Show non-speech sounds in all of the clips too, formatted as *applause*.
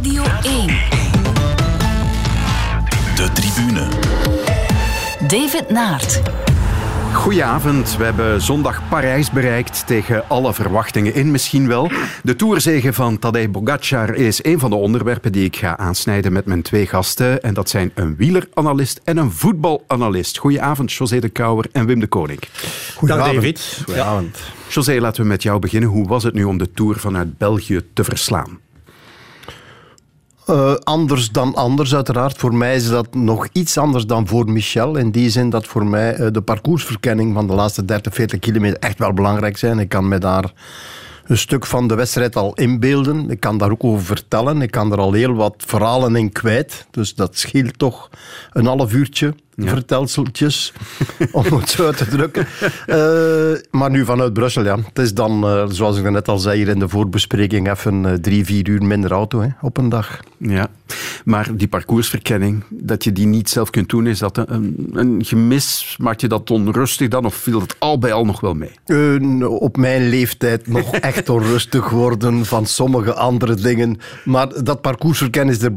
Radio 1. De tribune. David Naert. Goedenavond, we hebben zondag Parijs bereikt tegen alle verwachtingen in misschien wel. De tourzege van Tadej Pogacar is een van de onderwerpen die ik ga aansnijden met mijn twee gasten. En dat zijn een wieleranalist en een voetbalanalist. Goedenavond, José de Kouwer en Wim de Koning. Dag David. Goedenavond. José, laten we met jou beginnen. Hoe was het nu om de Tour vanuit België te verslaan? Uh, anders dan anders, uiteraard. Voor mij is dat nog iets anders dan voor Michel. In die zin dat voor mij uh, de parcoursverkenning van de laatste 30, 40 kilometer echt wel belangrijk zijn. Ik kan me daar een stuk van de wedstrijd al inbeelden. Ik kan daar ook over vertellen. Ik kan er al heel wat verhalen in kwijt. Dus dat scheelt toch een half uurtje vertelseltjes, *laughs* om het zo te drukken. Uh, maar nu vanuit Brussel, ja. Het is dan, uh, zoals ik net al zei hier in de voorbespreking, even uh, drie, vier uur minder auto hè, op een dag. Ja, maar die parcoursverkenning, dat je die niet zelf kunt doen, is dat een, een gemis? Maakt je dat onrustig dan, of viel het al bij al nog wel mee? op mijn leeftijd nog *laughs* echt onrustig worden van sommige andere dingen. Maar dat parcoursverkennen er,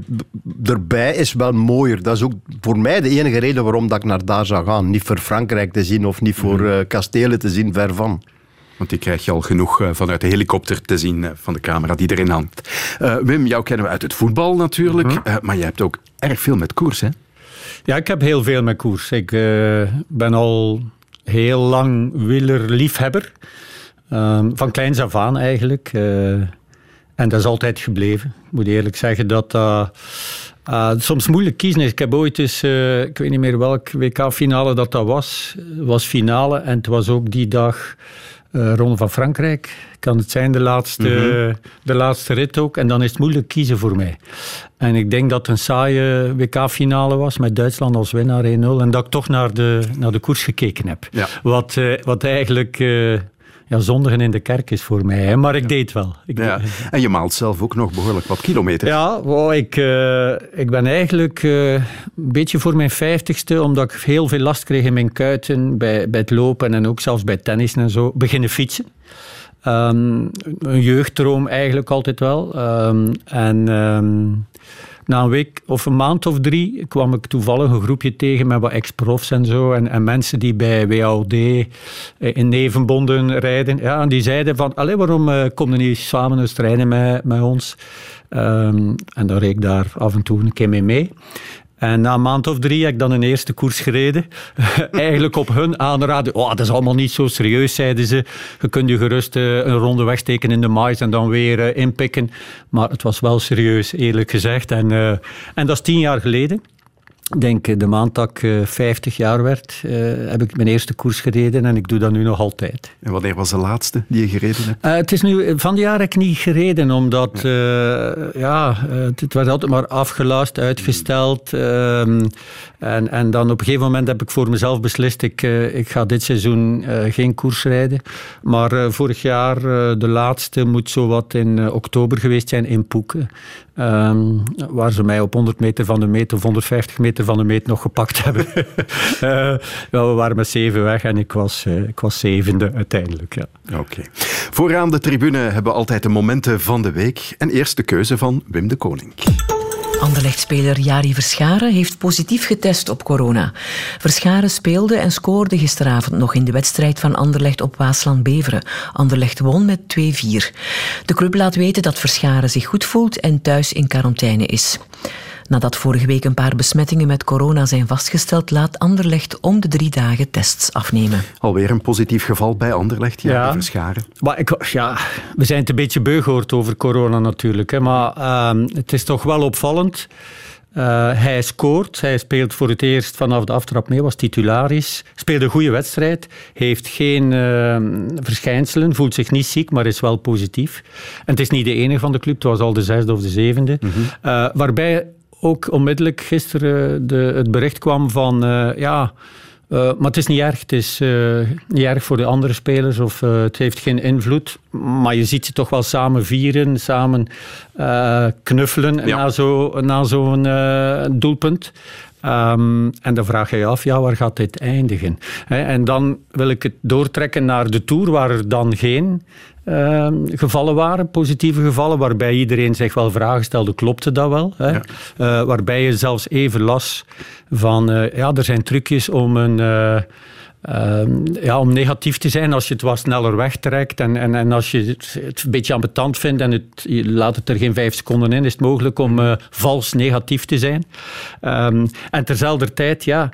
erbij is wel mooier. Dat is ook voor mij de enige reden waarom waarom dat ik naar daar zou gaan. Niet voor Frankrijk te zien of niet voor uh, kastelen te zien, ver van. Want die krijg je al genoeg uh, vanuit de helikopter te zien uh, van de camera die erin hangt. Wim, jou kennen we uit het voetbal natuurlijk, uh -huh. maar je hebt ook erg veel met koers, hè? Ja, ik heb heel veel met koers. Ik ben al heel lang wielerliefhebber. Ehm, van kleins af aan eigenlijk. en dat is altijd gebleven. Ik moet eerlijk zeggen dat dat uh, soms moeilijk kiezen. Ik heb ooit eens, uh, ik weet niet meer welk WK-finale dat dat was, was finale en het was ook die dag uh, Ronde van Frankrijk. Kan het zijn de laatste, mm -hmm. de laatste rit ook. En dan is het moeilijk kiezen voor mij. En ik denk dat het een saaie WK-finale was met Duitsland als winnaar 1-0. En dat ik toch naar de, naar de koers gekeken heb. Ja. Wat, wat eigenlijk ja, zondigen in de kerk is voor mij. Hè. Maar ik deed wel. Ik ja. En je maalt zelf ook nog behoorlijk wat kilometers. Ja, wow, ik, uh, ik ben eigenlijk uh, een beetje voor mijn vijftigste, omdat ik heel veel last kreeg in mijn kuiten bij, bij het lopen en ook zelfs bij tennis en zo, beginnen fietsen. Um, een jeugddroom eigenlijk altijd wel. Um, en... Um, na een week of een maand of drie kwam ik toevallig een groepje tegen met wat ex-profs en zo. En, en, mensen die bij WAOD in nevenbonden rijden. Ja, en die zeiden van, allee, waarom uh, kom je niet samen eens rijden met, met ons? Um, en dan reed ik daar af en toe een keer mee mee. En na een maand of drie heb ik dan een eerste koers gereden. *laughs* Eigenlijk op hun aanraden. Oh, dat is allemaal niet zo serieus, zeiden ze. Je kunt je gerust uh, een ronde wegsteken in de mais en dan weer uh, inpikken. Maar het was wel serieus, eerlijk gezegd. En, uh, en dat is tien jaar geleden. Ik denk de maand dat ik 50 jaar werd, uh, heb ik mijn eerste koers gereden en ik doe dat nu nog altijd. En wanneer was de laatste die je gereden hebt? Uh, het is nu, van die jaar heb ik niet gereden, omdat ja. Uh, ja het werd altijd maar afgelast, uitgesteld. Ehm, en, en dan op een gegeven moment heb ik voor mezelf beslist, ik, ik ga dit seizoen geen koers rijden. Maar vorig jaar, de laatste, moet zo wat in oktober geweest zijn in Poeken. Um, waar ze mij op 100 meter van de meet of 150 meter van de meet nog gepakt hebben. *laughs* uh, ja, we waren met zeven weg en ik was, uh, ik was zevende uiteindelijk. Ja. Oké. Vooraan de tribune hebben we altijd de momenten van de week. En eerst de keuze van Wim de Koning. Anderlechtspeler Jari Verscharen heeft positief getest op corona. Verscharen speelde en scoorde gisteravond nog in de wedstrijd van Anderlecht op Waasland-Beveren. Anderlecht won met 2-4. De club laat weten dat Verscharen zich goed voelt en thuis in quarantaine is. Nadat vorige week een paar besmettingen met corona zijn vastgesteld, laat Anderlecht om de drie dagen tests afnemen. Alweer een positief geval bij Anderlecht, ja, ja. Verscharen. Maar ik, ja, we zijn het een beetje beu gehoord over corona natuurlijk. Hè, maar uh, het is toch wel opvallend. Uh, hij scoort, hij speelt voor het eerst vanaf de aftrap mee, was titularis, speelde een goede wedstrijd, heeft geen uh, verschijnselen, voelt zich niet ziek, maar is wel positief. En het is niet de enige van de club, het was al de zesde of de zevende. Mm -hmm. uh, waarbij ook onmiddellijk gisteren de, het bericht kwam van uh, ja. Uh, maar het is niet erg. Het is uh, niet erg voor de andere spelers of het heeft geen invloed. Maar je ziet ze toch wel samen vieren, samen knuffelen ja. na zo'n zo doelpunt. Ehm, en dan vraag je je af, ja, waar gaat dit eindigen? en dan wil ik het doortrekken naar de Tour, waar er dan geen ehm, gevallen waren, positieve gevallen, waarbij iedereen zich wel vragen stelde, klopte dat wel? Hè? Eh, waarbij je zelfs even las van, uh, ja, er zijn trucjes om een... Ehm, ja, om negatief te zijn als je het wat sneller wegtrekt en, en, en als je het een beetje ambetant vindt en het, je laat het er geen vijf seconden in, is het mogelijk om uh, vals negatief te zijn. Um, en terzelfde tijd, ja,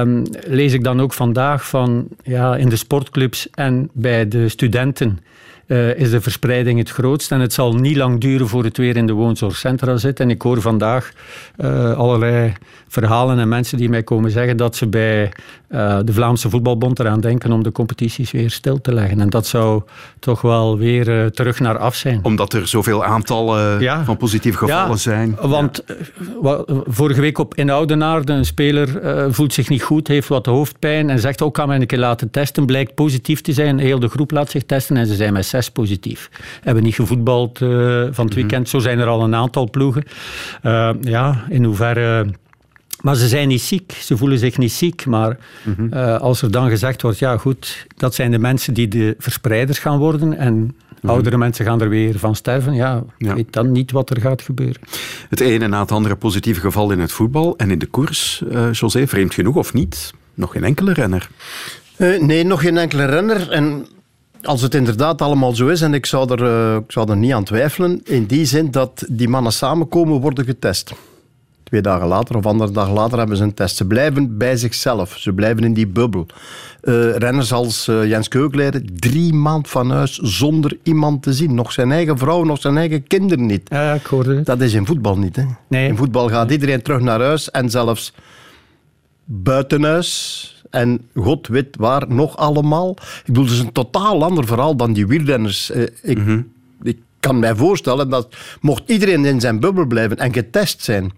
um, lees ik dan ook vandaag van ja, in de sportclubs en bij de studenten uh, is de verspreiding het grootst. En het zal niet lang duren voor het weer in de woonzorgcentra zit. En ik hoor vandaag uh, allerlei verhalen en mensen die mij komen zeggen dat ze bij uh, de Vlaamse Voetbalbond eraan denken om de competities weer stil te leggen. En dat zou toch wel weer terug naar af zijn. Omdat er zoveel aantallen ja. van positieve gevallen ja, zijn. Want vorige week op in Oudenaarde, een speler voelt zich niet goed, heeft wat hoofdpijn en zegt ook oh, kan mij een keer laten testen. Blijkt positief te zijn. Heel de groep laat zich testen en ze zijn met zes positief. Hebben niet gevoetbald uh, van het mhm. weekend. Zo zijn er al een aantal ploegen. Uh, ja, in hoeverre... Maar ze zijn niet ziek, ze voelen zich niet ziek. Maar mm uh, als er dan gezegd wordt, ja goed, dat zijn de mensen die de verspreiders gaan worden en mhm. oudere mensen gaan er weer van sterven, ja, ja, weet dan niet wat er gaat gebeuren. Het ene na het andere positieve geval in het voetbal en in de koers, uh, José, vreemd genoeg of niet? Nog geen enkele renner? Uh, nee, nog geen enkele renner. En als het inderdaad allemaal zo is, en ik zou, er, uh, ik zou er niet aan twijfelen, in die zin dat die mannen samenkomen, worden getest. Twee dagen later of andere dag later hebben ze een test. Ze blijven bij zichzelf. Ze blijven in die bubbel. Uh, renners als uh, Jens Keukenleider, drie maand van huis zonder iemand te zien. Nog zijn eigen vrouw, nog zijn eigen kinderen niet. Ja, ik hoorde Dat is in voetbal niet. Hè? Nee. In voetbal gaat iedereen terug naar huis en zelfs buitenhuis en god weet waar nog allemaal. Ik bedoel, het is een totaal ander verhaal dan die wielrenners. Eh, ik, mhm. ik kan mij voorstellen dat mocht iedereen in zijn bubbel blijven en getest zijn.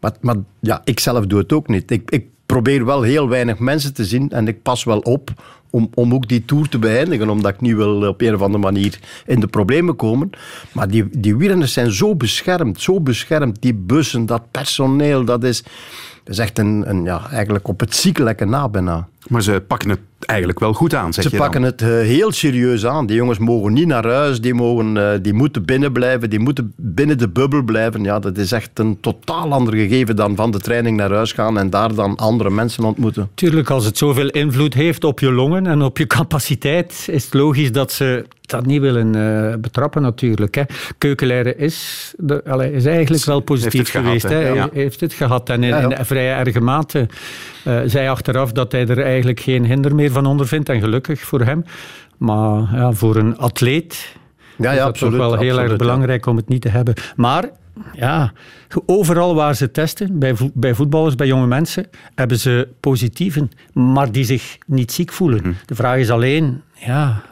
Maar, maar ja, ik zelf doe het ook niet. Ik, ik probeer wel heel weinig mensen te zien en ik pas wel op om, om ook die tour te beëindigen, omdat ik niet wil op een of andere manier in de problemen komen. Maar die, die wielrenners zijn zo beschermd, zo beschermd. Die bussen, dat personeel, dat is... Is echt een, een, ja, eigenlijk op het ziekelijke na bijna. Maar ze pakken het eigenlijk wel goed aan, zeg Ze pakken het uh, heel serieus aan. Die jongens mogen niet naar huis, die, mogen, uh, die moeten binnen blijven, die moeten binnen de bubbel blijven. Ja, dat is echt een totaal ander gegeven dan van de training naar huis gaan en daar dan andere mensen ontmoeten. Tuurlijk, als het zoveel invloed heeft op je longen en op je capaciteit, is het logisch dat ze dat niet willen uh, betrappen natuurlijk. Hè. Keukenleider is, de, allez, is eigenlijk wel positief geweest. Gehad, hè. Hij heeft het gehad en in, ja, ja. in vrij erge mate uh, zei achteraf dat hij er eigenlijk geen hinder meer van ondervindt. En gelukkig voor hem. Maar ja, voor een atleet ja, ja, is dat absoluut, toch wel heel absoluut, erg belangrijk om het niet te hebben. Maar ja, overal waar ze testen, bij, bij voetballers, bij jonge mensen, hebben ze positieven, maar die zich niet ziek voelen. Hm. De vraag is alleen, ja,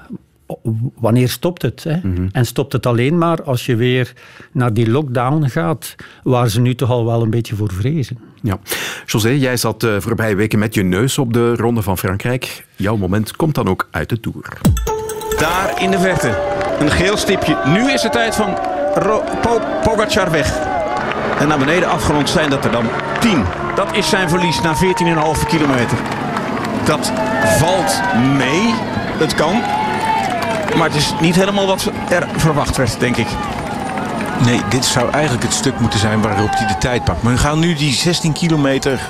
wanneer stopt het? Hè? Mhm. En stopt het alleen maar als je weer naar die lockdown gaat, waar ze nu toch al wel een beetje voor vrezen. Ja. José, jij zat uh, voorbije weken met je neus op de Ronde van Frankrijk. Jouw moment komt dan ook uit de Tour. Daar in de verte, een geel stipje. Nu is het tijd van Ro po Pogacar weg. En naar beneden afgerond zijn dat er dan 10. Dat is zijn verlies na 14,5 kilometer. Dat valt mee. Het kan. Maar het is niet helemaal wat er verwacht werd, denk ik. Nee, dit zou eigenlijk het stuk moeten zijn waarop hij de tijd pakt. Maar we gaan nu die 16 kilometer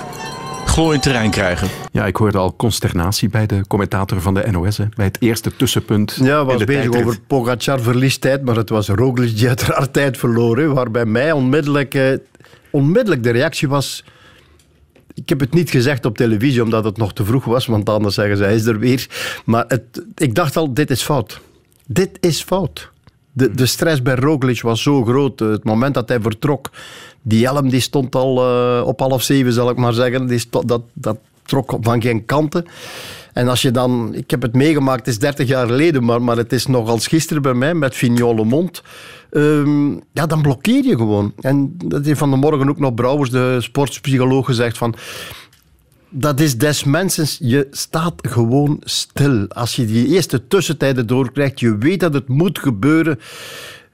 glooiend terrein krijgen. Ja, ik hoorde al consternatie bij de commentator van de NOS. Hè, bij het eerste tussenpunt. Ja, was bezig over Pogacar verliest tijd, maar het was Roglic die uiteraard tijd verloren. Waarbij mij onmiddellijk, eh, onmiddellijk de reactie was... Ik heb het niet gezegd op televisie omdat het nog te vroeg was, want anders zeggen ze hij is er weer. Maar het, ik dacht al, dit is fout. Dit is fout. De, de stress bij Roglic was zo groot. Het moment dat hij vertrok, die helm die stond al uh, op half zeven, zal ik maar zeggen. Die dat, dat trok van geen kanten. En als je dan, ik heb het meegemaakt, het is 30 jaar geleden, maar, maar het is nog als gisteren bij mij met Vignole Mond. Um, ja, dan blokkeer je gewoon. En dat heeft van de morgen ook nog Brouwers, de sportpsycholoog, gezegd van dat is des mensens. Je staat gewoon stil. Als je die eerste tussentijden doorkrijgt, je weet dat het moet gebeuren.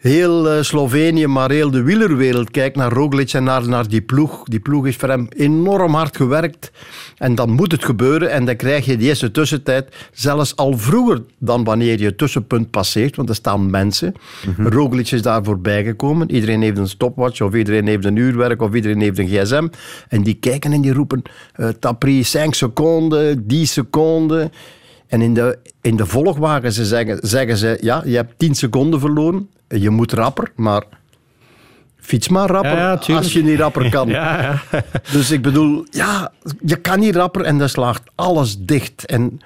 Heel uh, Slovenië, maar heel de wielerwereld kijkt naar Roglic en naar, naar die ploeg. Die ploeg heeft voor hem enorm hard gewerkt. En dan moet het gebeuren en dan krijg je die eerste tussentijd zelfs al vroeger dan wanneer je het tussenpunt passeert, want er staan mensen. Mm Roglic is daar voorbij gekomen. Iedereen heeft een stopwatch of iedereen heeft een uurwerk of iedereen heeft een gsm. En die kijken en die roepen uh, Tapri 5 seconden, 10 seconden. En in de, in de volgwagen ze zeggen, zeggen ze, ja, je hebt 10 seconden verloren, je moet rapper, maar fiets maar rapper als je niet rapper kan. *laughs* Ja, *laughs* dus ik bedoel, ja, je kan niet rapper en dan slaagt alles dicht. En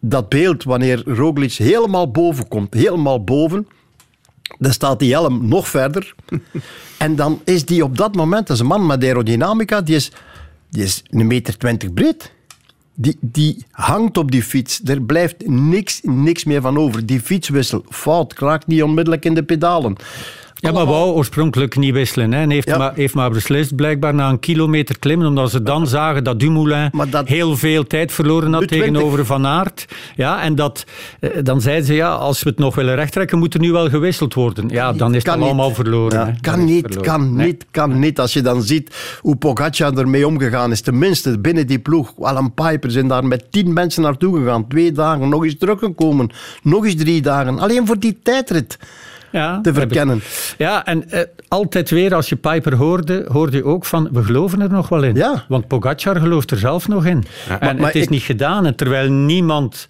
dat beeld, wanneer Roglic helemaal boven komt, helemaal boven, dan staat die helm nog verder. *laughs* en dan is die op dat moment, dat is een man met aerodynamica, die is, die is een meter twintig breed. Die, die hangt op die fiets. Er blijft niks, niks meer van over. Die fietswissel, fout, kraakt niet onmiddellijk in de pedalen. Ja, maar wou oorspronkelijk niet wisselen. Hè. En heeft, maar, heeft maar beslist, blijkbaar na een kilometer klimmen, omdat ze dan zagen dat Dumoulin dat heel veel tijd verloren had tegenover Van Aert. Ja, en dat, eh, dan zeiden ze, ja, als we het nog willen rechttrekken, moet er nu wel gewisseld worden. Ja, dan is het allemaal verloren. Ja, kan niet, kan niet, kan niet. Als je dan ziet hoe Pogacar ermee omgegaan is, tenminste binnen die ploeg, Alan Piper zijn daar met tien mensen naartoe gegaan, twee dagen, nog eens teruggekomen, nog eens drie dagen, alleen voor die tijdrit ja, te verkennen. Ja, en eh, altijd weer als je Piper hoorde, hoorde je ook van we geloven er nog wel in. Ja. Want Pogacar gelooft er zelf nog in. en het is niet gedaan. terwijl niemand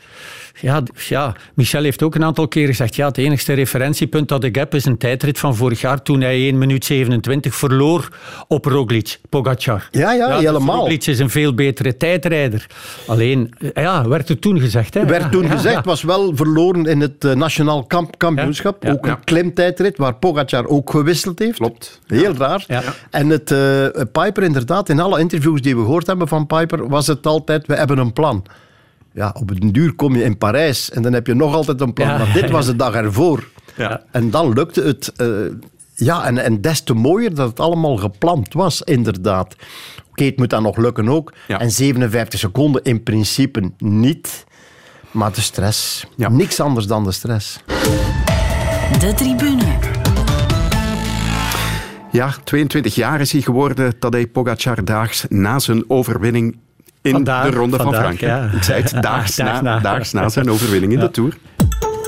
ja, ja, Michel heeft ook een aantal keren gezegd, ja, het enigste referentiepunt dat ik heb is een tijdrit van vorig jaar toen hij 1 minuut 27 verloor op Roglic, Pogacar. Ja, ja, dus helemaal. Roglic is een veel betere tijdrijder. Alleen, ja, werd er toen gezegd. Hè? Werd toen gezegd, was wel verloren in het uh, Nationaal kamp Kampioenschap. ook een klimtijdrit waar Pogacar ook gewisseld heeft. Klopt. Heel raar. En het uh, Piper inderdaad, in alle interviews die we gehoord hebben van Piper, was het altijd, we hebben een plan ja, op een duur kom je in Parijs en dan heb je nog altijd een plan. Maar dit was de dag ervoor. Ja. En dan lukte het. Uh, ja, en, en des te mooier dat het allemaal gepland was, inderdaad. Oké, het moet dan nog lukken ook. En 57 seconden in principe niet. Maar de stress. Niks anders dan de stress. De tribune. Ja, 22 jaar is hij geworden, Tadej Pogacar daags na zijn overwinning in de Ronde van Frankrijk. Ik zei het, *laughs* daags, na, daags na zijn overwinning in de Tour.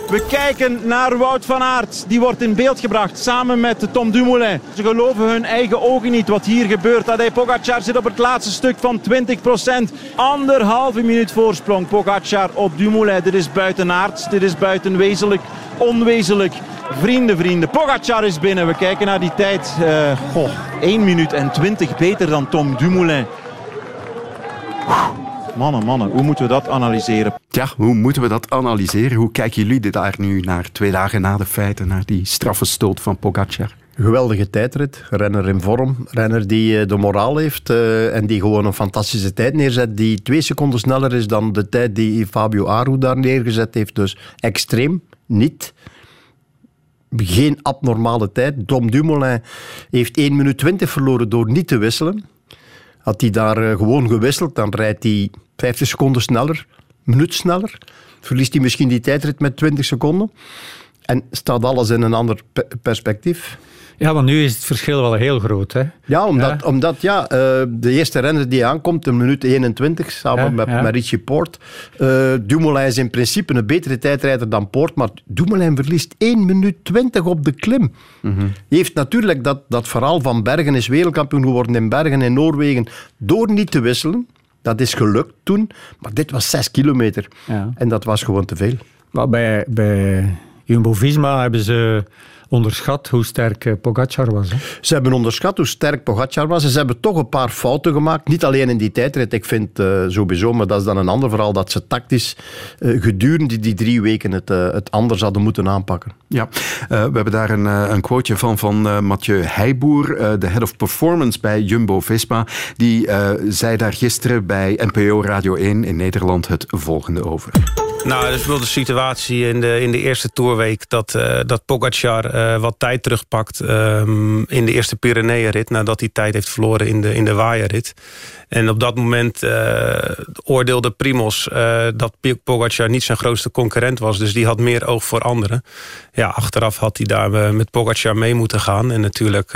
We kijken naar Wout van Aert. Die wordt in beeld gebracht samen met Tom Dumoulin. Ze geloven hun eigen ogen niet wat hier gebeurt. Tadej Pogacar zit op het laatste stuk van 20%. Anderhalve minuut voorsprong Pogacar op Dumoulin. Dit is buiten Aert. Dit is buiten wezenlijk. Onwezenlijk. Vrienden, vrienden. Pogacar is binnen. We kijken naar die tijd. Uh, goh, 1 minuut en 20 beter dan Tom Dumoulin. Mannen, mannen, hoe moeten we dat analyseren? Ja, hoe moeten we dat analyseren? Hoe kijken jullie daar nu naar, twee dagen na de feiten, naar die straffe stoot van Pogacar? Geweldige tijdrit, renner in vorm, renner die eh, de moraal heeft uh, en die gewoon een fantastische tijd neerzet, die twee seconden sneller is dan de tijd die Fabio Aru daar neergezet heeft. Dus extreem, niet. Geen abnormale tijd. Tom Dumoulin heeft 1 minuut 20 verloren door niet te wisselen. Had hij daar eh, gewoon gewisseld, dan rijdt hij 50 seconden sneller, minuut sneller. Verliest hij misschien die tijdrit met 20 seconden. En staat alles in een ander perspectief. Ja, want nu is het verschil wel heel groot. Hè? Ja, omdat ja. Omdat, ja uh, de eerste renner die aankomt, een minuut 21, samen met, met Richie Poort. Uh, Dumoulin is in principe een betere tijdrijder dan Poort, maar Dumoulin verliest 1 minuut 20 op de klim. Mm -hmm. heeft natuurlijk dat, dat verhaal van Bergen, is wereldkampioen geworden in Bergen in Noorwegen, door niet te wisselen. Dat is gelukt toen, maar dit was 6 kilometer. Ja. En dat was gewoon te veel. Maar bij, bij Jumbo-Visma hebben ze onderschat hoe sterk eh, Pogacar was. Hè? Ze hebben onderschat hoe sterk Pogacar was. Ze hebben toch een paar fouten gemaakt. Niet alleen in die tijdrit. Ik vind uh, sowieso, maar dat is dan een ander verhaal, dat ze tactisch uh, gedurende die drie weken het, uh, het anders hadden moeten aanpakken. Ja, we hebben daar een, een quoteje van van Mathieu Heijboer, de head of performance bij Jumbo-Visma. Die zei daar gisteren bij NPO Radio 1 in Nederland het volgende over. Nou, dat is wel de situatie in de, in de eerste toerweek... dat, uh, dat Pogacar uh, wat tijd terugpakt um, in de eerste Pyreneeënrit... nadat hij tijd heeft verloren in de, in de waaierrit. En op dat moment uh, oordeelde Primos dat Pogacar niet zijn grootste concurrent was. Dus die had meer oog voor anderen. Ja, achteraf had hij daar met Pogacar mee moeten gaan. En natuurlijk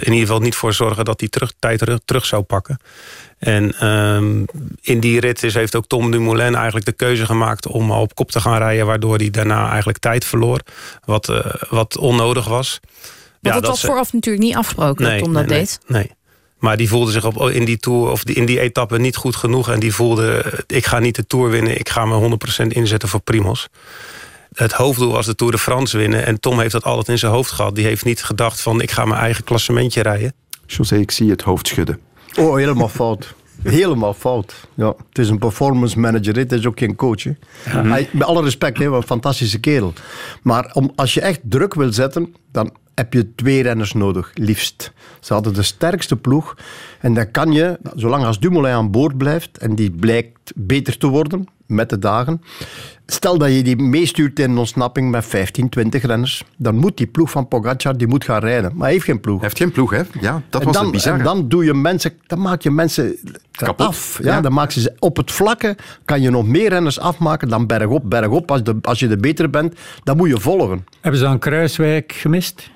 in ieder geval niet voor zorgen dat hij terug, tijd terug, terug zou pakken. En um, in die rit is, heeft ook Tom Dumoulin eigenlijk de keuze gemaakt... om op kop te gaan rijden... waardoor hij daarna eigenlijk tijd verloor. Wat, uh, wat onnodig was. Want ja, dat, dat was vooraf natuurlijk niet afgesproken nee, dat Tom dat nee, deed. Nee, maar die voelde zich op, in die tour of in die etappe niet goed genoeg. En die voelde, ik ga niet de Tour winnen. Ik ga me 100% inzetten voor Primos. Het hoofddoel was de Tour de France winnen. En Tom heeft dat altijd in zijn hoofd gehad. Die heeft niet gedacht van ik ga mijn eigen klassementje rijden. José, ik zie het hoofd schudden. Oh, helemaal fout. Helemaal fout. Ja, het is een performance manager, het is ook geen coach. Hij, met alle respect, hè, een fantastische kerel. Maar om, als je echt druk wil zetten, dan heb je twee renners nodig, liefst. Ze hadden de sterkste ploeg. En dan kan je, zolang als Dumoulin aan boord blijft en die blijkt beter te worden met de dagen. Stel dat je die meestuurt in een ontsnapping met 15, 20 renners, dan moet die ploeg van Pogacar die moet gaan rijden. Maar hij heeft geen ploeg. Hij heeft geen ploeg, hè? Ja, dat was dan, het bizar. En dan, doe je mensen, dan maak je mensen Kapot. af. Ja, Dan maak je ze, op het vlakke kan je nog meer renners afmaken dan bergop. Bergop, als, de, als je de betere bent, dan moet je volgen. Hebben ze aan Kruiswijk gemist?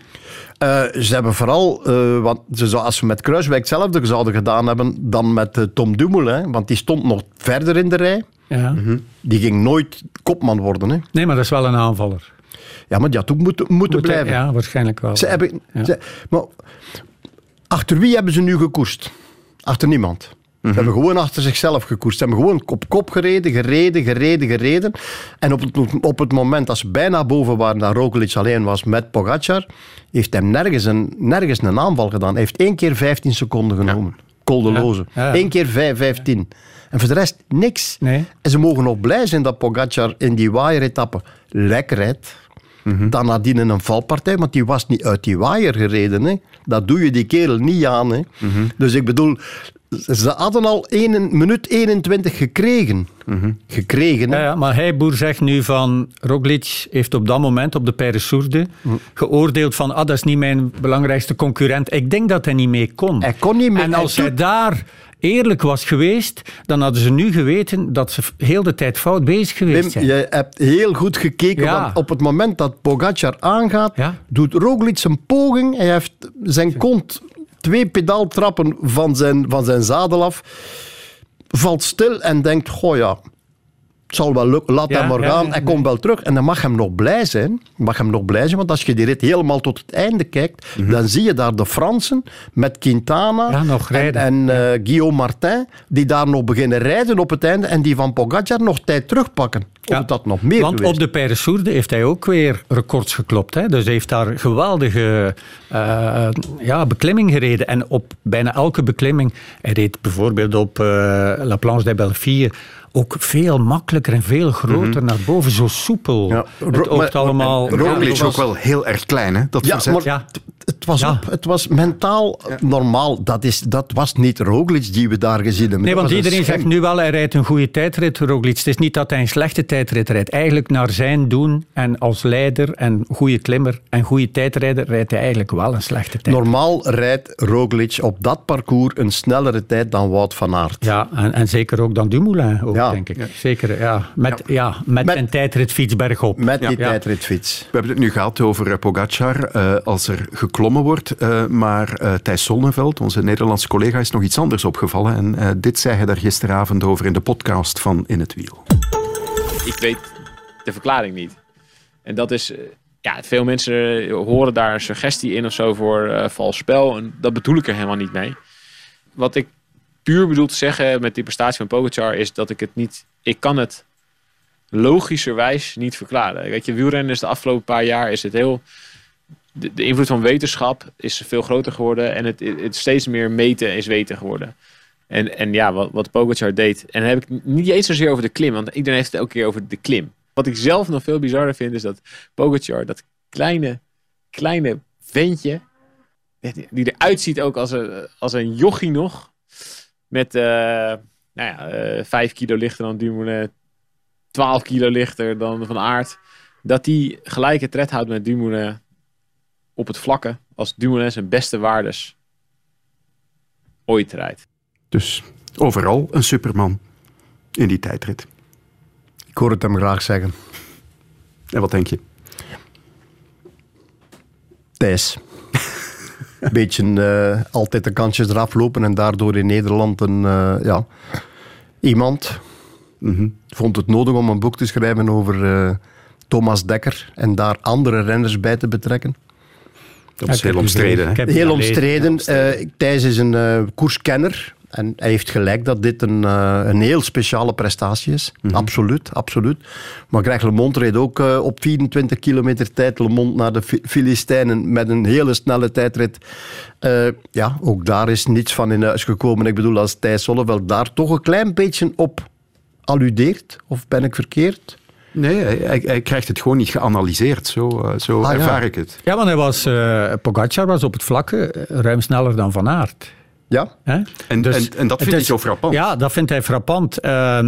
Uh, ze hebben vooral, uh, want ze, als ze met Kruiswijk hetzelfde zouden gedaan hebben dan met uh, Tom Dumoulin, want die stond nog verder in de rij. Ja. -hmm. Die ging nooit kopman worden. Hè. Nee, maar dat is wel een aanvaller. Ja, maar die had ook moeten, moeten Moet, blijven. Ja, waarschijnlijk wel. Ze hebben, ja. ze, maar achter wie hebben ze nu gekoerst? Achter niemand. Ze mm -hmm. hebben gewoon achter zichzelf gekoerst. Ze hebben gewoon op kop gereden, gereden, gereden, gereden. En op het, op het moment dat ze bijna boven waren, dat Roglic alleen was met Pogacar, heeft hij nergens een, nergens een aanval gedaan. Hij heeft één keer 15 seconden genomen. Ja. Koldeloze. Ja. Ja. Eén keer 5, 15. En voor de rest niks. Nee. En ze mogen nog blij zijn dat Pogacar in die waaieretappe lekker rijdt. Mm -hmm. Dan nadien een valpartij, want die was niet uit die waaier gereden. Hè. Dat doe je die kerel niet aan. Hè. Mm -hmm. Dus ik bedoel, ze hadden al 1 minuut 21 gekregen. Mhm. Mm -hmm. Gekregen. Ja, ja, maar Heijboer zegt nu van Roglic heeft op dat moment op de Peyre mm. geoordeeld van ah, dat is niet mijn belangrijkste concurrent. Ik denk dat hij niet mee kon. Hij kon niet mee. En als hij, hij daar eerlijk was geweest, dan hadden ze nu geweten dat ze heel de tijd fout bezig geweest zijn. Je hebt heel goed gekeken, Ja. want op het moment dat Pogacar aangaat, Ja. doet Roglic een poging. Hij heeft zijn kont twee pedaaltrappen van zijn, van zijn zadel af, valt stil en denkt, goh ja, het zal wel lukken, laat Ja, hem maar gaan. ja, hij komt wel terug en dan mag hem nog blij zijn. Mag hem nog blij zijn, want als je die rit helemaal tot het einde kijkt, dan zie je daar de Fransen met Quintana Ja, nog en, en eh, Guillaume Martin, die daar nog beginnen rijden op het einde en die van Pogacar nog tijd terugpakken. Of dat nog meer Want geweest. op de Sourde heeft hij ook weer records geklopt. Hè? Dus hij heeft daar geweldige uh, ja, beklimming gereden. En op bijna elke beklimming, hij reed bijvoorbeeld op uh, La Planche des Belleville ook veel makkelijker en veel groter mm -hmm. naar boven, zo soepel. Ja, het oogt allemaal... Roglic ja, ook wel heel erg klein, hè? Dat ja, verzet. maar Ja. het, was Ja. op, het was mentaal normaal. Dat, is, dat was niet Roglic die we daar gezien hebben. Nee, want iedereen zegt nu wel, hij rijdt een goede tijdrit, Roglic. Het is niet dat hij een slechte tijdrit rijdt. Eigenlijk naar zijn doen en als leider en goede klimmer en goede tijdrijder rijdt hij eigenlijk wel een slechte tijd. Normaal rijdt Roglic op dat parcours een snellere tijd dan Wout van Aert. Ja, en, en zeker ook dan Dumoulin, ook, Ja. denk ik. Zeker, ja. Met, ja. met, Met- zijn tijdritfiets bergop. Met die Ja. tijdritfiets. We hebben het nu gehad over eh, Pogacar eh, als er geklommen wordt. eh, maar eh, Thijs Zonneveld, onze Nederlandse collega, is nog iets anders opgevallen. En eh, dit zei hij daar gisteravond over in de podcast van In het Wiel. ik weet de verklaring niet. En dat is, ja, veel mensen horen daar een suggestie in of zo voor eh, vals spel. En dat bedoel ik er helemaal niet mee. Wat ik puur bedoel te zeggen met die prestatie van Pogacar is dat ik het niet, ik kan het logischerwijs niet verklaren. Weet je, wielrennen is de afgelopen paar jaar is het heel, de, de invloed van wetenschap is veel groter geworden en het, het steeds meer meten is weten geworden. En, en ja, wat, wat Pogacar deed. En dan heb ik niet eens zozeer over de klim, want iedereen heeft het elke keer over de klim. Wat ik zelf nog veel bizarder vind, is dat Pogacar, dat kleine, kleine ventje, die eruit ziet ook als een, als een jochie nog, met, eh, nou ja, eh, vijf kilo lichter dan Dumoulin, 12 kilo lichter dan Van Aert. Dat die gelijke tred houdt met Dumoulin op het vlakke. Als Dumoulin zijn beste waardes ooit rijdt. Dus overal een superman in die tijdrit. Ik hoor het hem graag zeggen. En wat denk je? Thijs. Een *laughs* beetje uh, altijd de kansjes eraf lopen en daardoor in Nederland een, uh, ja, iemand mm vond het nodig om een boek te schrijven over uh, Thomas Dekker en daar andere renners bij te betrekken. Dat is heel omstreden. Heel omstreden. Thijs is een koerskenner. En hij heeft gelijk dat dit een, uh, een heel speciale prestatie is. Mm -hmm. Absoluut, absoluut. Maar Greg LeMond reed ook uh, op 24 kilometer tijd LeMond naar de Filistijnen met een hele snelle tijdrit. Uh, ja, ook daar is niets van in huis gekomen. Ik bedoel, als Thijs Solleveld daar toch een klein beetje op alludeert, of ben ik verkeerd? Nee, hij, hij, krijgt het gewoon niet geanalyseerd. Zo, zo ah, ervaar ja. ik het. Ja, want hij was, Pogacar was op het vlakke ruim sneller dan Van Aert. Ja, en, dus, en, en, dat vindt hij zo frappant. Ja, dat vindt hij frappant. Uh,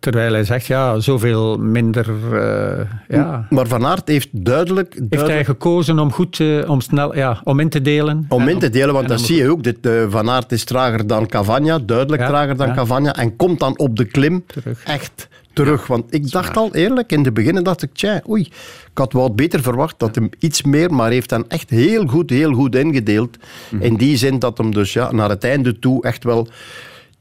terwijl hij zegt, ja, zoveel minder... Uh, ja. Maar Van Aert heeft duidelijk... duidelijk heeft hij gekozen om goed, uh, om snel, ja, om in te delen. Om in te delen, want dat zie je ook. Dit, uh, Van Aert is trager dan Cavagna, duidelijk ja, trager dan ja. Cavagna. En komt dan op de klim Terug. echt terug. Want ik dacht al eerlijk, in het begin dacht ik, tja, oei, ik had wel beter verwacht dat hem iets meer, maar heeft dan echt heel goed, heel goed ingedeeld. Mm -hmm. In die zin dat hem dus ja, naar het einde toe echt wel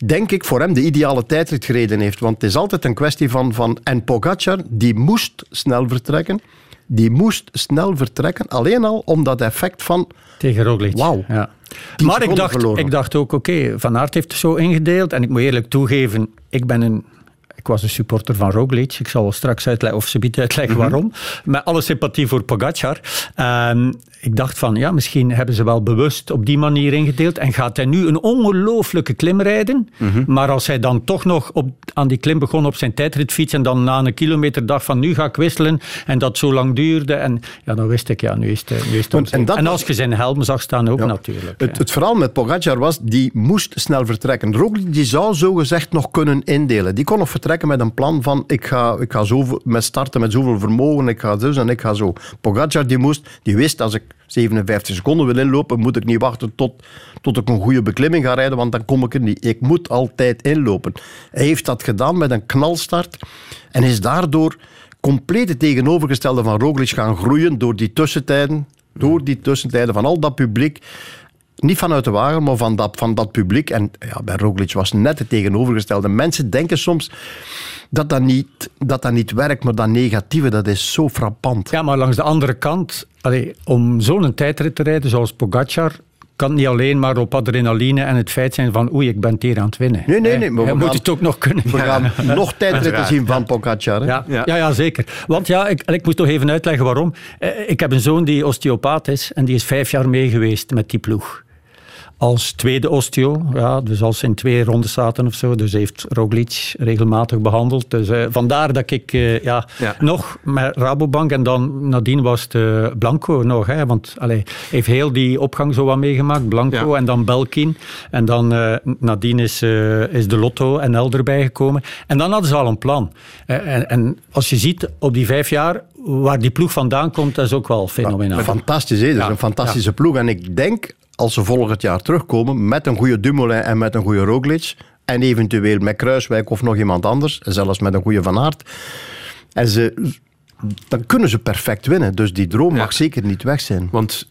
denk ik, voor hem de ideale tijdrit gereden heeft. Want het is altijd een kwestie van... van en Pogacar, die moest snel vertrekken. Die moest snel vertrekken, alleen al om dat effect van... Tegen Roglic. Wauw. Ja. Maar ik dacht, ik dacht ook, oké, okay, Van Aert heeft het zo ingedeeld. En ik moet eerlijk toegeven, ik ben een ik was een supporter van Roglic. Ik zal straks uitleggen, of ze biedt uitleggen mm -hmm. waarom. Met alle sympathie voor Pogacar. Um, ik dacht van, ja, misschien hebben ze wel bewust op die manier ingedeeld. En gaat hij nu een ongelooflijke klim rijden. Mm -hmm. Maar als hij dan toch nog op, aan die klim begon op zijn tijdritfiets. En dan na een kilometer dacht van, nu ga ik wisselen. En dat zo lang duurde. En ja, dan wist ik, ja, nu is het, nu is het en, en, als je zijn helm zag staan ook ja, natuurlijk. Het, het, verhaal met Pogacar was, die moest snel vertrekken. Roglic die zou zogezegd nog kunnen indelen. Die kon nog vertrekken met een plan van, ik ga, ik ga zo met starten met zoveel vermogen. Ik ga dus en ik ga zo. Pogacar die moest, die wist, als ik 57 seconden wil inlopen, moet ik niet wachten tot, tot ik een goede beklimming ga rijden, want dan kom ik er niet. Ik moet altijd inlopen. Hij heeft dat gedaan met een knalstart en is daardoor compleet het tegenovergestelde van Roglic gaan groeien door die tussentijden, door die tussentijden van al dat publiek. Niet vanuit de wagen, maar van dat, van dat publiek. En ja, bij Roglic was net het tegenovergestelde. Mensen denken soms dat dat niet, dat dat niet werkt, maar dat negatieve, dat is zo frappant. Ja, maar langs de andere kant, allee, om zo'n tijdrit te rijden zoals Pogacar, kan niet alleen maar op adrenaline en het feit zijn van oei, ik ben hier aan het winnen. Nee, nee, nee. Maar we moet het ook nog kunnen. We gaan *laughs* ja. nog tijdritten zien van Pogacar. Ja, ja. Ja, ja, zeker. Want ja, ik, ik moet toch even uitleggen waarom. Ik heb een zoon die osteopaat is en die is vijf jaar mee geweest met die ploeg als tweede osteo. Ja, dus als ze in twee rondes zaten of zo. Dus heeft Roglic regelmatig behandeld. Dus uh, vandaar dat ik uh, ja, ja, nog met Rabobank en dan nadien was het uh, Blanco nog. Hè, want allee, heeft heel die opgang zo wat meegemaakt. Blanco ja. en dan Belkin. En dan nadien is, is de Lotto en El erbij gekomen. En dan hadden ze al een plan. En, en, als je ziet op die vijf jaar waar die ploeg vandaan komt, dat is ook wel fenomenaal. Fantastisch, hè? Dat is een fantastische ploeg. En ik denk als ze volgend jaar terugkomen met een goede Dumoulin en met een goede Roglic en eventueel met Kruiswijk of nog iemand anders, zelfs met een goede Van Aert, en ze, dan kunnen ze perfect winnen. Dus die droom ja. mag zeker niet weg zijn. Want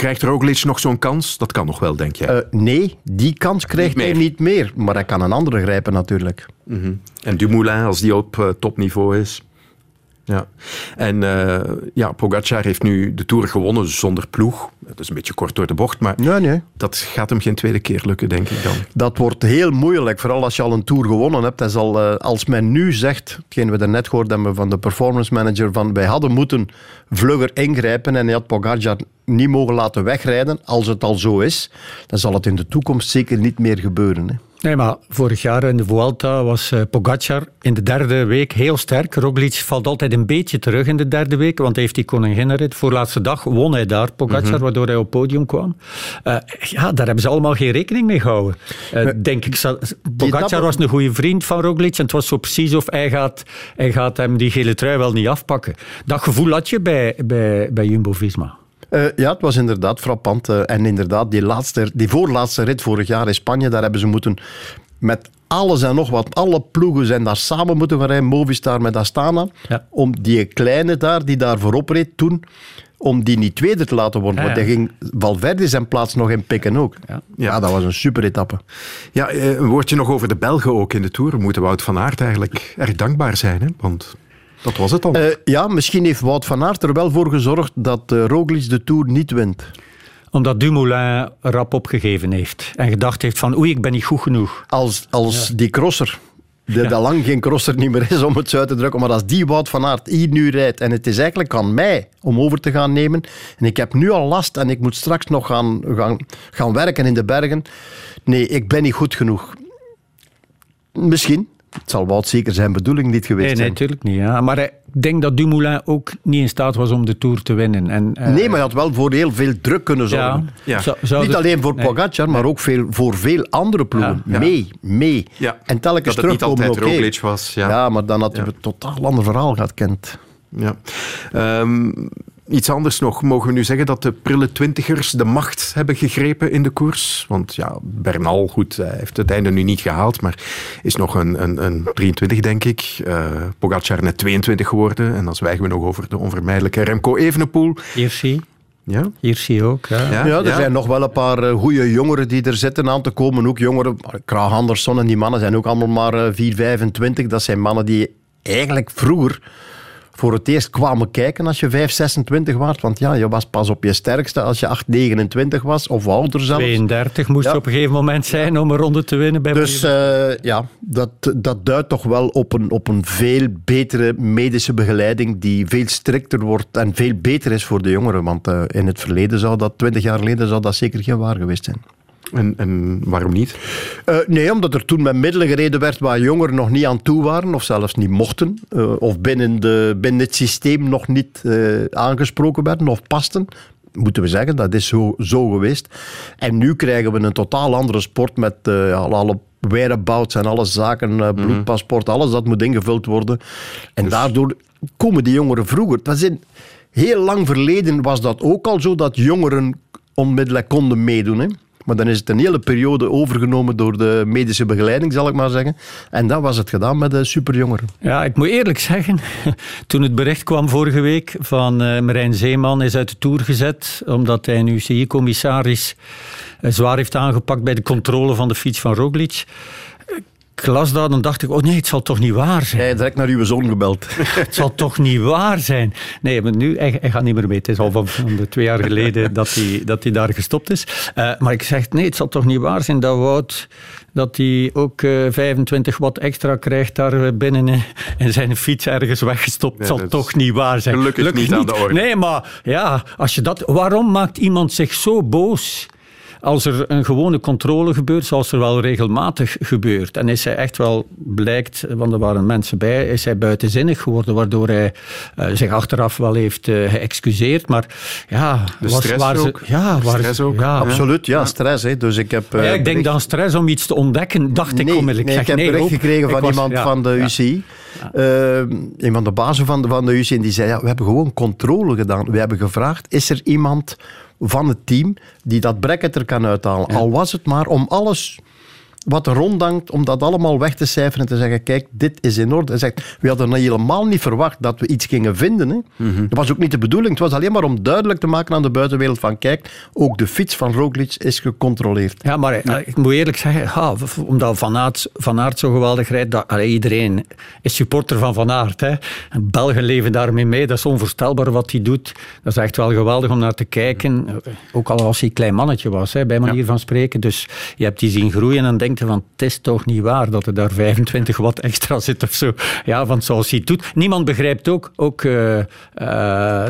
Krijgt Roglic nog zo'n kans? Dat kan nog wel, denk je? Uh, nee, die kans krijgt niet hij niet meer. Maar hij kan een andere grijpen natuurlijk. Mm -hmm. En Dumoulin, als die op uh, topniveau is? Ja. En uh, ja, Pogacar heeft nu de Tour gewonnen zonder ploeg. Dat is een beetje kort door de bocht, maar nee, nee. dat gaat hem geen tweede keer lukken, denk ik dan. Dat wordt heel moeilijk, vooral als je al een Tour gewonnen hebt. En zal, uh, als men nu zegt, hetgeen we daarnet gehoord hebben van de performance manager, van wij hadden moeten vlugger ingrijpen en hij had Pogacar niet mogen laten wegrijden, als het al zo is, dan zal het in de toekomst zeker niet meer gebeuren. Hè. Nee, maar vorig jaar in de Vuelta was uh, Pogacar in de derde week heel sterk. Roglic valt altijd een beetje terug in de derde week, want hij heeft die koninginnenrit. Voorlaatste dag won hij daar, Pogacar, mhm. waardoor hij op het podium kwam. Uh, ja, daar hebben ze allemaal geen rekening mee gehouden. Uh, denk ik, Pogacar was een goede vriend van Roglic en het was zo precies of hij gaat, hij gaat hem die gele trui wel niet afpakken. Dat gevoel had je bij, bij, bij Jumbo-Visma. Uh, ja, het was inderdaad frappant. Uh, en inderdaad, die, laatste, die voorlaatste rit vorig jaar in Spanje, daar hebben ze moeten met alles en nog wat, alle ploegen zijn daar samen moeten gaan rijden, Movistar met Astana, ja. om die kleine daar, die daar voorop reed toen, om die niet tweede te laten worden. Want hij ging Valverde zijn plaats nog in pikken ook. Ja, ja dat was een super etappe. Ja, eh, een woordje nog over de Belgen ook in de Tour. We moeten Wout van Aert eigenlijk erg dankbaar zijn, hè? want dat was het dan. Uh, ja, misschien heeft Wout van Aert er wel voor gezorgd dat uh, Roglic de Tour niet wint omdat Dumoulin rap opgegeven heeft. En gedacht heeft van oei, ik ben niet goed genoeg. Als, als die crosser, die ja. lang geen crosser niet meer is om het zo uit te drukken, maar als die Wout van Aert hier nu rijdt en het is eigenlijk aan mij om over te gaan nemen en ik heb nu al last en ik moet straks nog gaan, gaan, gaan werken in de bergen. Nee, ik ben niet goed genoeg. Misschien, het zal Wout zeker zijn bedoeling niet geweest nee, zijn. Nee, natuurlijk niet. Ja. Maar ik denk dat Dumoulin ook niet in staat was om de Tour te winnen. En, uh, nee, maar hij had wel voor heel veel druk kunnen zorgen. Ja. Ja. niet alleen voor nee. Pogacar, maar ook veel, voor veel andere ploegen. Mee, mee. En telkens dat het niet altijd okay. Roglic was. Ja. maar dan hadden we een totaal ander verhaal gehad, Kent. Ja. Um, Iets anders nog. Mogen we nu zeggen dat de prille twintigers de macht hebben gegrepen in de koers? Want ja, Bernal, goed, hij heeft het einde nu niet gehaald, maar is nog een, een, een 23, denk ik. Uh, Pogacar net 22 geworden. En dan zwijgen we nog over de onvermijdelijke Remco Evenepoel. Hirschi. Ja? Hirschi ook. Ja, ja, ja er zijn nog wel een paar uh, goede jongeren die er zitten aan te komen. Ook jongeren, Kraag Andersson en die mannen zijn ook allemaal maar uh, 4, 25. Dat zijn mannen die eigenlijk vroeger voor het eerst kwamen kijken als je 5, 26 was. Want ja, je was pas op je sterkste als je 8, 29 was, of ouder zelfs. 32 moest ja. op een gegeven moment zijn om een ronde te winnen. Bij dus uh, ja, dat, dat duidt toch wel op een, op een veel betere medische begeleiding die veel strikter wordt en veel beter is voor de jongeren. Want uh, in het verleden zou dat, 20 jaar geleden, zou dat zeker geen waar geweest zijn. En, en waarom niet? Uh, nee, omdat er toen met middelen gereden werd waar jongeren nog niet aan toe waren, of zelfs niet mochten, uh, of binnen, de, binnen het systeem nog niet uh, aangesproken werden of pasten. Moeten we zeggen, dat is zo, zo geweest. En nu krijgen we een totaal andere sport met alle whereabouts en alle zaken, mhm. bloedpaspoort, alles dat moet ingevuld worden. En dus- daardoor komen die jongeren vroeger. Het was in heel lang verleden was dat ook al zo dat jongeren onmiddellijk konden meedoen. Hè? Maar dan is het een hele periode overgenomen door de medische begeleiding, zal ik maar zeggen. En dat was het gedaan met de superjongeren. Ja, ik moet eerlijk zeggen, *laughs* toen het bericht kwam vorige week van uh, Marijn Zeeman is uit de Tour gezet, omdat hij een UCI-commissaris eh, zwaar heeft aangepakt bij de controle van de fiets van Roglic ik las dat en dacht ik, oh nee, het zal toch niet waar zijn. Hij direct naar uw zoon gebeld. *laughs* het zal toch niet waar zijn. Nee, maar nu, hij, hij gaat niet meer mee. Het is al van, de twee jaar geleden dat hij, dat hij daar gestopt is. Uh, maar ik zeg, nee, het zal toch niet waar zijn dat Wout dat hij ook uh, eh, 25 watt extra krijgt daar binnen en zijn fiets ergens weggestopt. Het zal toch niet waar zijn. Gelukkig, Gelukkig niet, niet aan de orde. Nee, maar ja, als je dat... Waarom maakt iemand zich zo boos als er een gewone controle gebeurt, zoals er wel regelmatig gebeurt, en is hij echt wel, blijkt, want er waren mensen bij, is hij buitenzinnig geworden, waardoor hij uh, zich achteraf wel heeft uh, geëxcuseerd. Maar ja, de was, stress waar ook. Ze, ja, waar stress ook. Ja, absoluut, ja, stress. Hè. Dus ik heb, uh, ja, ik denk dan stress om iets te ontdekken, dacht nee, ik onmiddellijk. Nee, ik heb nee, bericht gekregen van iemand van de UCI. een van de bazen van de, van de UCI, en die zei, ja, we hebben gewoon controle gedaan. We hebben gevraagd, is er iemand van het team die dat bracket er kan uithalen. Al was het maar om alles wat rondhangt, om dat allemaal weg te cijferen en te zeggen, kijk, dit is in orde. Hij zegt, we hadden helemaal niet verwacht dat we iets gingen vinden. Hè. Mhm. Dat was ook niet de bedoeling. Het was alleen maar om duidelijk te maken aan de buitenwereld van, kijk, ook de fiets van Roglic is gecontroleerd. Ja, maar eh, ik moet eerlijk zeggen, ja, omdat Van Aert, van Aert zo geweldig rijdt, dat, allee, iedereen is supporter van Van Aert. Hè. Belgen leven daarmee mee, dat is onvoorstelbaar wat hij doet. Dat is echt wel geweldig om naar te kijken. Ook al als hij een klein mannetje was, hè, bij manier van spreken. Dus je hebt die zien groeien en denk denkt van, het is toch niet waar dat er daar 25 watt extra zit of zo. Ja, want zoals hij het doet. Niemand begrijpt ook, ook uh, uh,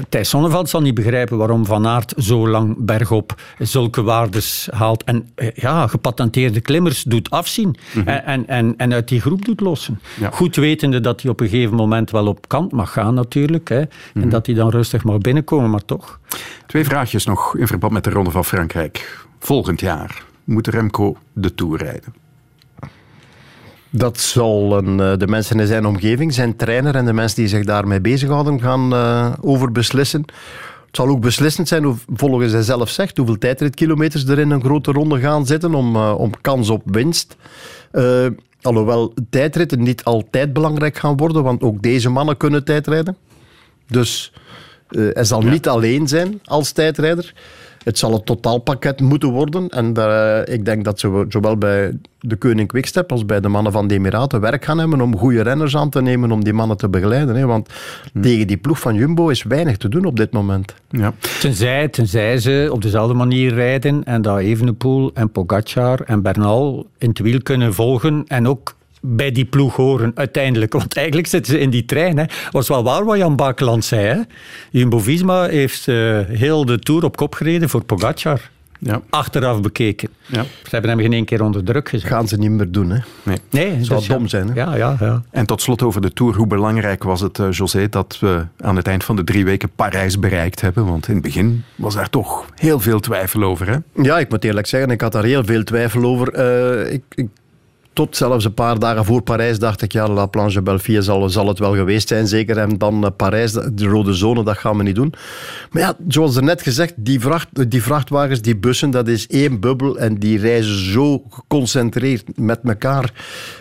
Thijs Sonneveld zal niet begrijpen waarom Van Aert zo lang bergop zulke waardes haalt. En uh, ja, gepatenteerde klimmers doet afzien mm -hmm. en, en, en uit die groep doet lossen. Ja. Goed wetende dat hij op een gegeven moment wel op kant mag gaan natuurlijk. Hè, mm -hmm. En dat hij dan rustig mag binnenkomen, maar toch. Twee vraagjes nog in verband met de Ronde van Frankrijk. Volgend jaar moet Remco de Tour rijden. Dat zal een, de mensen in zijn omgeving, zijn trainer en de mensen die zich daarmee bezighouden, gaan uh, over beslissen. Het zal ook beslissend zijn, volgens hij zelf zegt, hoeveel tijdritkilometers er in een grote ronde gaan zitten om, uh, om kans op winst. Uh, alhoewel tijdritten niet altijd belangrijk gaan worden, want ook deze mannen kunnen tijdrijden. Dus hij zal ja. niet alleen zijn als tijdrijder. Het zal een totaalpakket moeten worden. En daar, ik denk dat ze zowel bij de Koning Quickstep als bij de mannen van de Emiraten werk gaan hebben om goede renners aan te nemen om die mannen te begeleiden. Hè. Want hm. tegen die ploeg van Jumbo is weinig te doen op dit moment. Ja. Tenzij, tenzij ze op dezelfde manier rijden en dat Evenepoel en Pogacar en Bernal in het wiel kunnen volgen en ook bij die ploeg horen uiteindelijk. Want eigenlijk zitten ze in die trein. Hè. was wel waar wat Jan Bakeland zei. Hè. Jumbo-Visma heeft uh, heel de Tour op kop gereden voor Pogacar. Ja. Achteraf bekeken. Ja. Ze hebben hem geen één keer onder druk gezet. Gaan ze niet meer doen, hè? Nee. nee dat zou dom zijn, hè? Ja, ja, ja. En tot slot over de Tour. Hoe belangrijk was het, uh, José, dat we aan het eind van de drie weken Parijs bereikt hebben? Want in het begin was daar toch heel veel twijfel over, hè? Ja, ik moet eerlijk zeggen, ik had daar heel veel twijfel over. Uh, ik, ik tot zelfs een paar dagen voor Parijs dacht ik, ja, La Planche Belfier zal, zal het wel geweest zijn, zeker. En dan uh, Parijs, de rode zone, dat gaan we niet doen. Maar ja, zoals er net gezegd, die, vracht, die vrachtwagens, die bussen, dat is één bubbel en die reizen zo geconcentreerd met elkaar.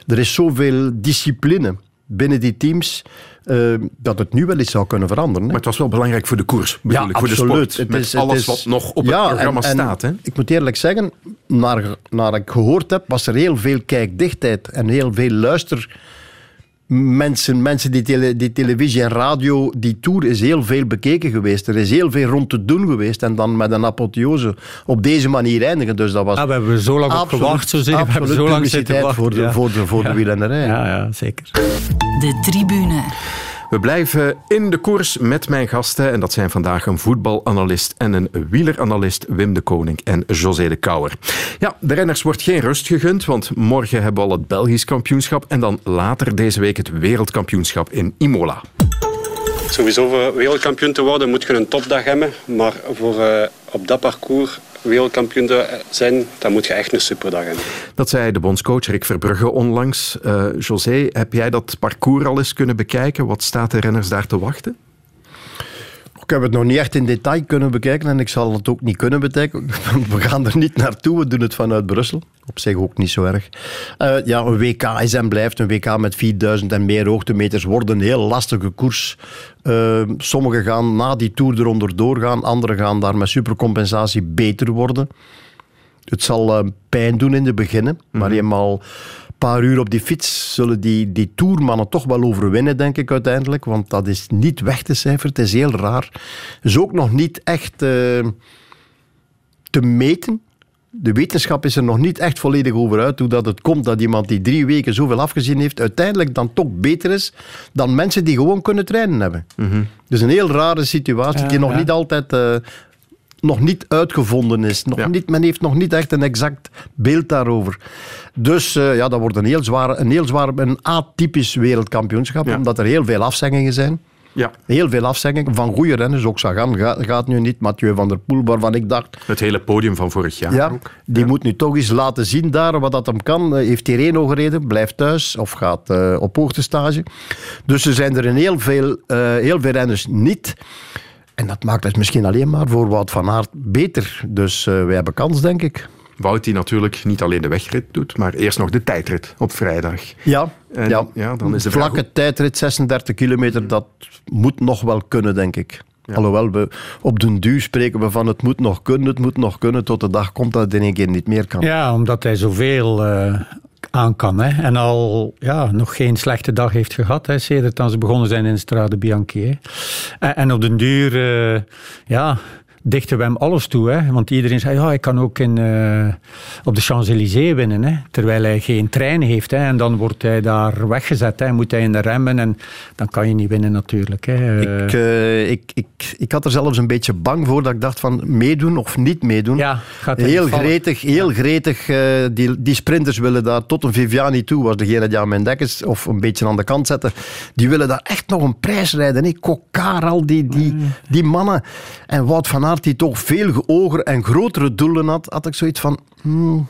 Er is zoveel discipline binnen die teams. Uh, dat het nu wel eens zou kunnen veranderen. Maar het was wel belangrijk voor de koers, ja, voor absoluut. de sport. Het met is, alles is, wat nog op ja, het programma en, staat. Hè? Ik moet eerlijk zeggen, naar, naar ik gehoord heb, was er heel veel kijkdichtheid en heel veel luister mensen, mensen die, tele, die televisie en radio, die tour is heel veel bekeken geweest. Er is heel veel rond te doen geweest. En dan met een apotheose op deze manier eindigen. Dus dat was ah, we hebben zo lang absoluut, op gewacht, zo zeggen. We hebben zo lang zitten wachten. Voor de, ja. voor de, voor de wielrennerij. Ja, ja, zeker. De tribune. We blijven in de koers met mijn gasten. En dat zijn vandaag een voetbalanalist en een wieleranalist, Wim de Koning en José de Kouwer. Ja, de renners wordt geen rust gegund, want morgen hebben we al het Belgisch kampioenschap en dan later deze week het wereldkampioenschap in Imola. Sowieso voor wereldkampioen te worden moet je een topdag hebben. Maar voor uh, op dat parcours wereldkampioen te zijn, dan moet je echt een superdag hebben. Dat zei de bondscoach Rick Verbrugge onlangs. Uh, José, heb jij dat parcours al eens kunnen bekijken? Wat staat de renners daar te wachten? Ik heb het nog niet echt in detail kunnen bekijken en ik zal het ook niet kunnen bekijken. *laughs* We gaan er niet naartoe, we doen het vanuit Brussel. Op zich ook niet zo erg. Uh, ja, een WK is en blijft een WK met 4000 en meer hoogtemeters. Wordt een heel lastige koers. Uh, sommigen gaan na die Tour eronder doorgaan, anderen gaan daar met supercompensatie beter worden. Het zal uh, pijn doen in de beginnen, mm -hmm. maar eenmaal paar uur op die fiets zullen die, die toermannen toch wel overwinnen, denk ik uiteindelijk. Want dat is niet weg te cijferen. Het is heel raar. is ook nog niet echt uh, te meten. De wetenschap is er nog niet echt volledig over uit hoe dat het komt dat iemand die drie weken zoveel afgezien heeft, uiteindelijk dan toch beter is dan mensen die gewoon kunnen trainen hebben. Mm -hmm. Dus een heel rare situatie die nog niet altijd uh, nog niet uitgevonden is. Nog ja. niet, men heeft nog niet echt een exact beeld daarover. Dus uh, ja, dat wordt een heel zwaar, een heel zwaar, een atypisch wereldkampioenschap, ja. omdat er heel veel afzeggingen zijn. Ja. Heel veel afzeggingen van goede renners. Ook Sagan gaat, gaat, nu niet. Mathieu van der Poel, waarvan ik dacht... Het hele podium van vorig jaar ja, ook. Die ja. moet nu toch eens laten zien daar wat dat hem kan. Heeft Tireno gereden, blijft thuis of gaat uh, op hoogtestage. Dus er zijn er een heel veel, uh, heel veel renners niet. En dat maakt het misschien alleen maar voor Wout van Aert beter. Dus uh, wij hebben kans, denk ik. Wout die natuurlijk niet alleen de wegrit doet, maar eerst nog de tijdrit op vrijdag. Ja, en, ja. ja dan is de vlakke vraag... tijdrit, 36 kilometer, dat moet nog wel kunnen, denk ik. Ja. Alhoewel we op den duur spreken we van het moet nog kunnen, het moet nog kunnen, tot de dag komt dat het in één keer niet meer kan. Ja, omdat hij zoveel uh, aan kan. Hè. En al ja, nog geen slechte dag heeft gehad, hè, sedert dan ze begonnen zijn in Strade Bianchi. Hè. En, en, op den duur, uh, ja dichten we hem alles toe. Hè? Want iedereen zei, ja, ik kan ook in, uh, op de Champs-Élysées winnen. Hè? Terwijl hij geen trein heeft. Hè? En dan wordt hij daar weggezet. Hè? Moet hij in de remmen. En dan kan je niet winnen natuurlijk. Hè? Ik, uh, ik, ik, ik had er zelfs een beetje bang voor dat ik dacht van meedoen of niet meedoen. Ja, gaat heel gretig, heel gretig. Uh, die, die sprinters willen daar tot een Viviani toe, was degene die aan mijn dekkers of een beetje aan de kant zetten. Die willen daar echt nog een prijs rijden. Hè? Kokar, al die, die, die mannen. En Wout van Aert die toch veel hoger en grotere doelen had, had ik zoiets van... Hmm,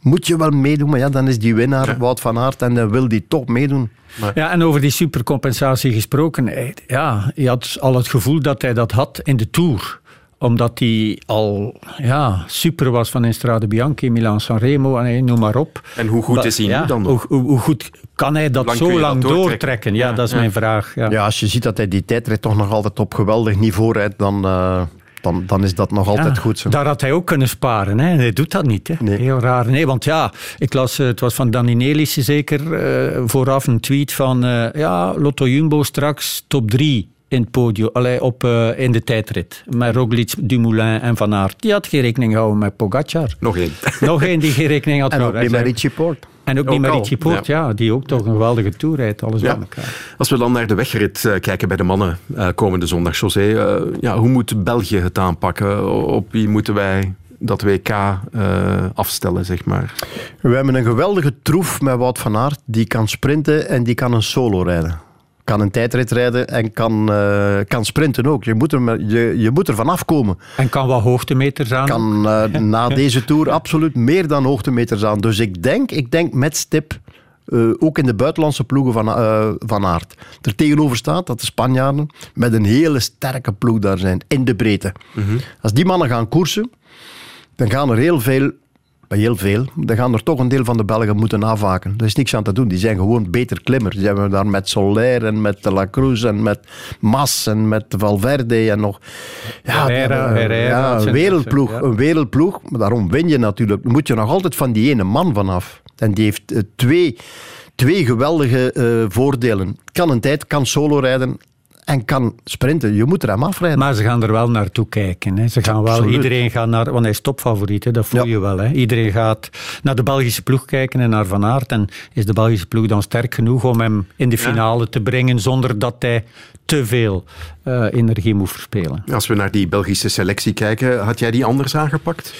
moet je wel meedoen, maar ja, dan is die winnaar Wout van Aert en dan wil die toch meedoen. Ja, en over die supercompensatie gesproken. Ja, je had al het gevoel dat hij dat had in de Tour omdat hij al ja, super was van Strade Bianchi, Milan Sanremo en noem maar op. En hoe goed is hij nu dan nog? Hoe, hoe, goed kan hij dat zo lang doortrekken? Ja, dat is mijn vraag. Ja. ja. als je ziet dat hij die tijdrit toch nog altijd op geweldig niveau rijdt, dan... Uh, dan, dan is dat nog altijd goed zo. Daar had hij ook kunnen sparen. Hè. Hij doet dat niet. Hè. Nee. Heel raar. Nee, want ja, ik las, eh, het was van Danny Nelissen zeker, uh, vooraf een tweet van uh, ja, Lotto Jumbo straks top 3 in het podium, allee, op, uh, in de tijdrit. Met Roglic, Dumoulin en Van Aert. Die had geen rekening gehouden met Pogacar. Nog één. Nog één die geen rekening had gehouden. En ook niet met Richie Port. En ook, niet met Richie Port, ja. ja. Die ook toch een geweldige tour rijdt. Alles ja. bij elkaar. Als we dan naar de wegrit uh, kijken bij de mannen uh, komende zondag, José. ja, hoe moet België het aanpakken? Op wie moeten wij dat WK uh, afstellen, zeg maar? We hebben een geweldige troef met Wout van Aert. Die kan sprinten en die kan een solo rijden kan een tijdrit rijden en kan, uh, kan sprinten ook. Je moet, er, je, je moet er vanaf komen. En kan wat hoogtemeters aan? Kan uh, *laughs* na deze Tour absoluut meer dan hoogtemeters aan. Dus ik denk, ik denk met stip... Uh, ook in de buitenlandse ploegen van, van aard. Er tegenover staat dat de Spanjaarden met een hele sterke ploeg daar zijn, in de breedte. Mm -hmm. Als die mannen gaan koersen, dan gaan er heel veel heel veel. Dan gaan er toch een deel van de Belgen moeten afhaken. Er is niks aan te doen. Die zijn gewoon beter klimmers. Die hebben daar met Soler en met de La Cruz en met Mas en met Valverde en nog... Ja, Herrera, ja een wereldploeg. Een wereldploeg. Maar daarom win je natuurlijk. moet je nog altijd van die ene man vanaf. En die heeft uh, twee twee geweldige uh, voordelen. Kan een tijd, kan solo rijden en kan sprinten. Je moet er hem afrijden. Maar ze gaan er wel naartoe kijken. Hè. Ze gaan wel, iedereen gaat naar, want hij is topfavoriet, hè, dat voel je wel. Hè. Iedereen gaat naar de Belgische ploeg kijken en naar Van Aert. En is de Belgische ploeg dan sterk genoeg om hem in de finale te brengen zonder dat hij te veel uh, energie moet verspelen? Als we naar die Belgische selectie kijken, had jij die anders aangepakt?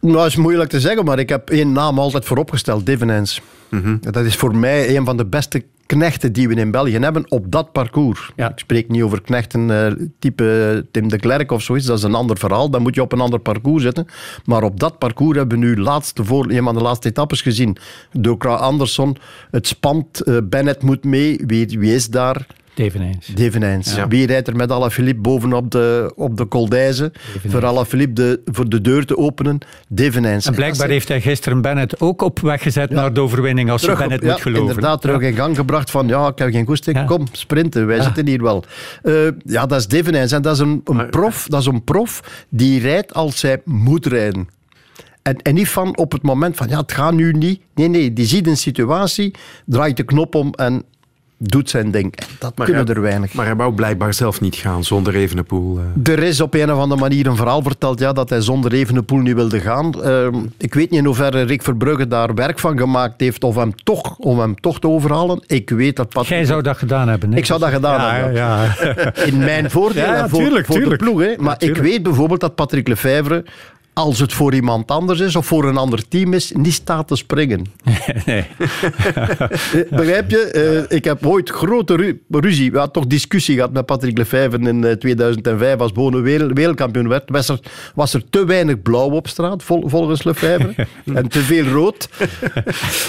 Nou, dat is moeilijk te zeggen, maar ik heb één naam altijd vooropgesteld, Divenens. Mm -hmm. Dat is voor mij een van de beste knechten die we in België hebben op dat parcours. Ja. Ik spreek niet over knechten uh, type Tim de Klerk of zoiets, dat is een ander verhaal. Dan moet je op een ander parcours zitten. Maar op dat parcours hebben we nu laatste voor, een van de laatste etappes gezien. Dokra Anderson, het spant, uh, Bennett moet mee. Wie, wie is daar? Devenijns. Devenijns. Ja. Wie rijdt er met Alaphilippe bovenop de, op de Coldijze voor Alaphilippe de, voor de deur te openen? Devenijns. En blijkbaar heeft hij gisteren Bennett ook op weg gezet naar de overwinning, als terug je Bennett moet geloven. inderdaad, terug in gang gebracht van ja, ik heb geen goesting, kom, sprinten, wij zitten hier wel. Uh, ja, dat is Devenijns en dat is een, een, prof, dat is een prof die rijdt als hij moet rijden. En, en niet van op het moment van ja, het gaat nu niet. Nee, nee, die ziet een situatie, draait de knop om en doet zijn ding. Dat maar kunnen er weinig. Maar hij wou blijkbaar zelf niet gaan zonder Evenepoel. Uh. Er is op een of andere manier een verhaal verteld ja, dat hij zonder Evenepoel niet wilde gaan. Uh, ik weet niet in hoeverre Rick Verbrugge daar werk van gemaakt heeft of hem toch, om hem toch te overhalen. Ik weet dat Patrick... Jij zou dat gedaan hebben. Ik zou dat gedaan ja, hebben. Ja. In mijn *laughs* voordeel ja, voor, tuurlijk, voor tuurlijk. de ploeg. Hè. Maar ik weet bijvoorbeeld dat Patrick Lefevre als het voor iemand anders is of voor een ander team is, niet staat te springen. *laughs* Nee. *laughs* Eh, begrijp je? Uh, ik heb ooit grote ru ruzie, we hadden toch discussie gehad met Patrick Lefevre in 2005 eh, als Bono wereldkampioen werd. Was er, was er te weinig blauw op straat, vol, volgens Lefevre, *laughs* en te veel rood.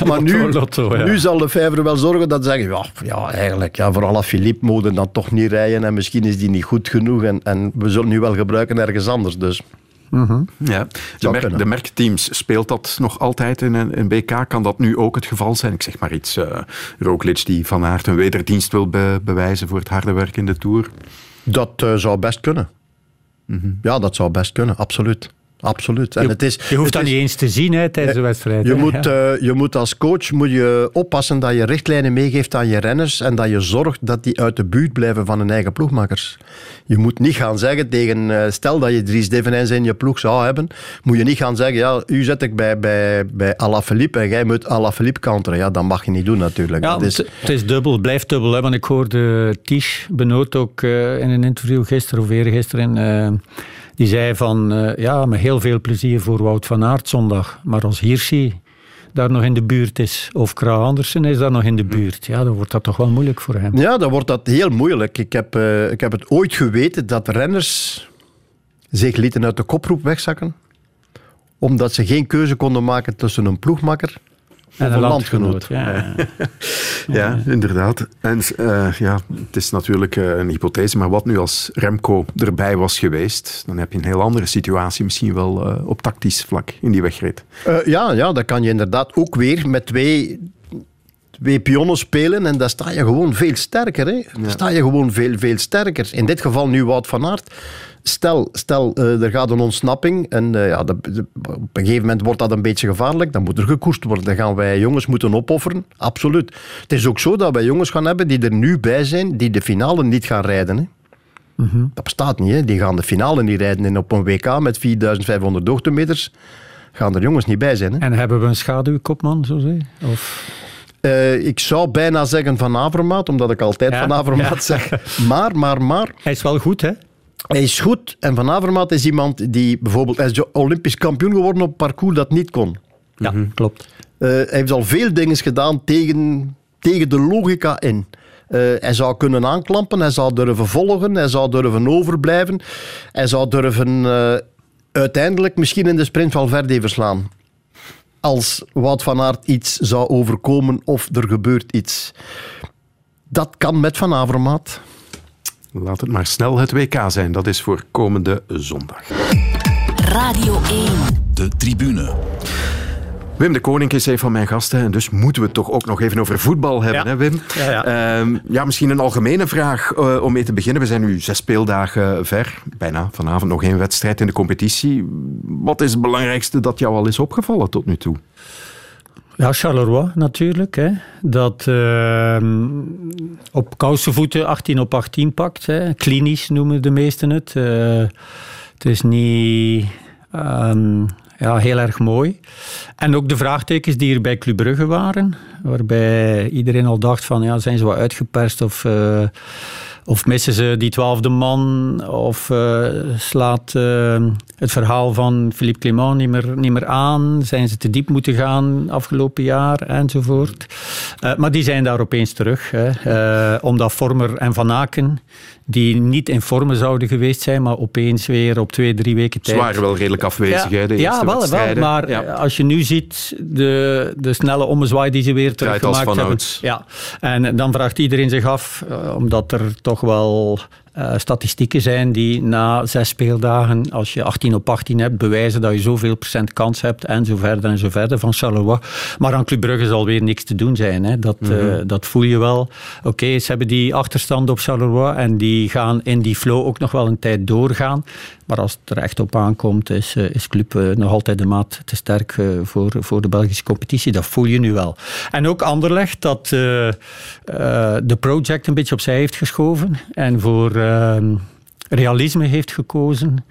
maar nu, lotto, ja. nu zal Lefevre wel zorgen dat ze zeggen, ja, ja eigenlijk, ja, voor alle Philippe mogen dan toch niet rijden en misschien is die niet goed genoeg en, en we zullen nu wel gebruiken ergens anders. Dus Mhm. Ja. De, merk, de, merkteams, speelt dat nog altijd in een, BK? Kan dat nu ook het geval zijn? Ik zeg maar iets, uh, Roglic die Van Aert een wederdienst wil bewijzen voor het harde werk in de Tour. Dat uh, zou best kunnen. Mhm. Ja, dat zou best kunnen, absoluut. Absoluut. En je, het is, je hoeft dat niet eens te zien hè, tijdens de wedstrijd. Je, moet, uh, je moet als coach moet je oppassen dat je richtlijnen meegeeft aan je renners en dat je zorgt dat die uit de buurt blijven van hun eigen ploegmakers. Je moet niet gaan zeggen tegen, uh, stel dat je Dries Devenijns in je ploeg zou hebben, moet je niet gaan zeggen, ja, u zet ik bij, bij, bij Alaphilippe en jij moet Alaphilippe counteren. Ja, dat mag je niet doen natuurlijk. Ja, is... Het is dubbel, het blijft dubbel. Hè, want ik hoorde Tisch Benoot ook uh, in een interview gisteren of eergisteren... Uh, die zei van, uh, ja, met heel veel plezier voor Wout van Aert zondag. Maar als Hirschi daar nog in de buurt is, of Kra Andersen is daar nog in de buurt, ja, dan wordt dat toch wel moeilijk voor hem. Ja, dan wordt dat heel moeilijk. Ik heb, uh, ik heb het ooit geweten dat renners zich lieten uit de koproep wegzakken, omdat ze geen keuze konden maken tussen een ploegmakker en een landgenoot. *laughs* Ja, ja, inderdaad. En uh, ja, het is natuurlijk uh, een hypothese, maar wat nu als Remco erbij was geweest, dan heb je een heel andere situatie misschien wel uh, op tactisch vlak in die wegrit. ja, ja, dan kan je inderdaad ook weer met twee twee pionnen spelen en dan sta je gewoon veel sterker. Hè? Dan sta je gewoon veel, veel sterker. In dit geval nu Wout van Aert Stel, stel uh, er gaat een ontsnapping en uh, ja, op een gegeven moment wordt dat een beetje gevaarlijk. Dan moet er gekoest worden. Dan gaan wij jongens moeten opofferen. Absoluut. Het is ook zo dat wij jongens gaan hebben die er nu bij zijn, die de finale niet gaan rijden. Hè. Mm -hmm. Dat bestaat niet. Hè. Die gaan de finale niet rijden. En op een WK met 4500 hoogtemeters gaan er jongens niet bij zijn. Hè. En hebben we een schaduwkopman, zo zeg Of... Uh, ik zou bijna zeggen van Avermaat, omdat ik altijd ja, van Avermaat ja. zeg. Maar, maar, maar... Hij is wel goed, hè? Hij is goed en Van Avermaat is iemand die bijvoorbeeld... Hij is olympisch kampioen geworden op parcours dat niet kon. Ja, mm -hmm. klopt. Uh, hij heeft al veel dingen gedaan tegen, tegen de logica in. Uh, hij zou kunnen aanklampen, hij zou durven volgen, hij zou durven overblijven. Hij zou durven uh, uiteindelijk misschien in de sprint van Valverde verslaan. Als Wout van Aert iets zou overkomen of er gebeurt iets. Dat kan met Van Avermaat. Laat het maar snel het WK zijn. Dat is voor komende zondag. Radio 1. De tribune. Wim de Koning is een van mijn gasten en dus moeten we het toch ook nog even over voetbal hebben, ja. hè Wim? Ja, ja. Uh, ja, misschien een algemene vraag uh, om mee te beginnen. We zijn nu zes speeldagen ver, bijna vanavond nog één wedstrijd in de competitie. Wat is het belangrijkste dat jou al is opgevallen tot nu toe? Ja, Charleroi natuurlijk. Hè. Dat uh, op kousenvoeten 18 op 18 pakt. Hè. Klinisch noemen de meesten het. Uh, het is niet um, ja, heel erg mooi. En ook de vraagtekens die er bij Club Brugge waren. Waarbij iedereen al dacht van, ja, zijn ze wat uitgeperst of... Uh, of missen ze die twaalfde man? Of uh, slaat uh, het verhaal van Philippe Clement niet meer, niet meer aan? Zijn ze te diep moeten gaan afgelopen jaar? Enzovoort. Uh, maar die zijn daar opeens terug. Hè. omdat Vormer en Van Aken, die niet in vormen zouden geweest zijn, maar opeens weer op twee, drie weken tijd... Ze waren wel redelijk afwezig, ja, hè, de Ja, wel, wel. maar ja. als je nu ziet de, de snelle ommezwaai die ze weer teruggemaakt hebben... Ja, en dan vraagt iedereen zich af, omdat er toch wel uh, statistieken zijn die na zes speeldagen, als je 18 op 18 hebt, bewijzen dat je zoveel procent kans hebt en zo verder en zo verder van Charleroi. Maar aan Club Brugge zal weer niks te doen zijn. Hè. Dat, mm -hmm. uh, dat voel je wel. Oké, okay, ze hebben die achterstand op Charleroi en die gaan in die flow ook nog wel een tijd doorgaan. Maar als het er echt op aankomt, is, uh, is Club nog altijd de maat te sterk voor, voor de Belgische competitie. Dat voel je nu wel. En ook Anderlecht, dat de project een beetje opzij heeft geschoven en voor realisme heeft gekozen.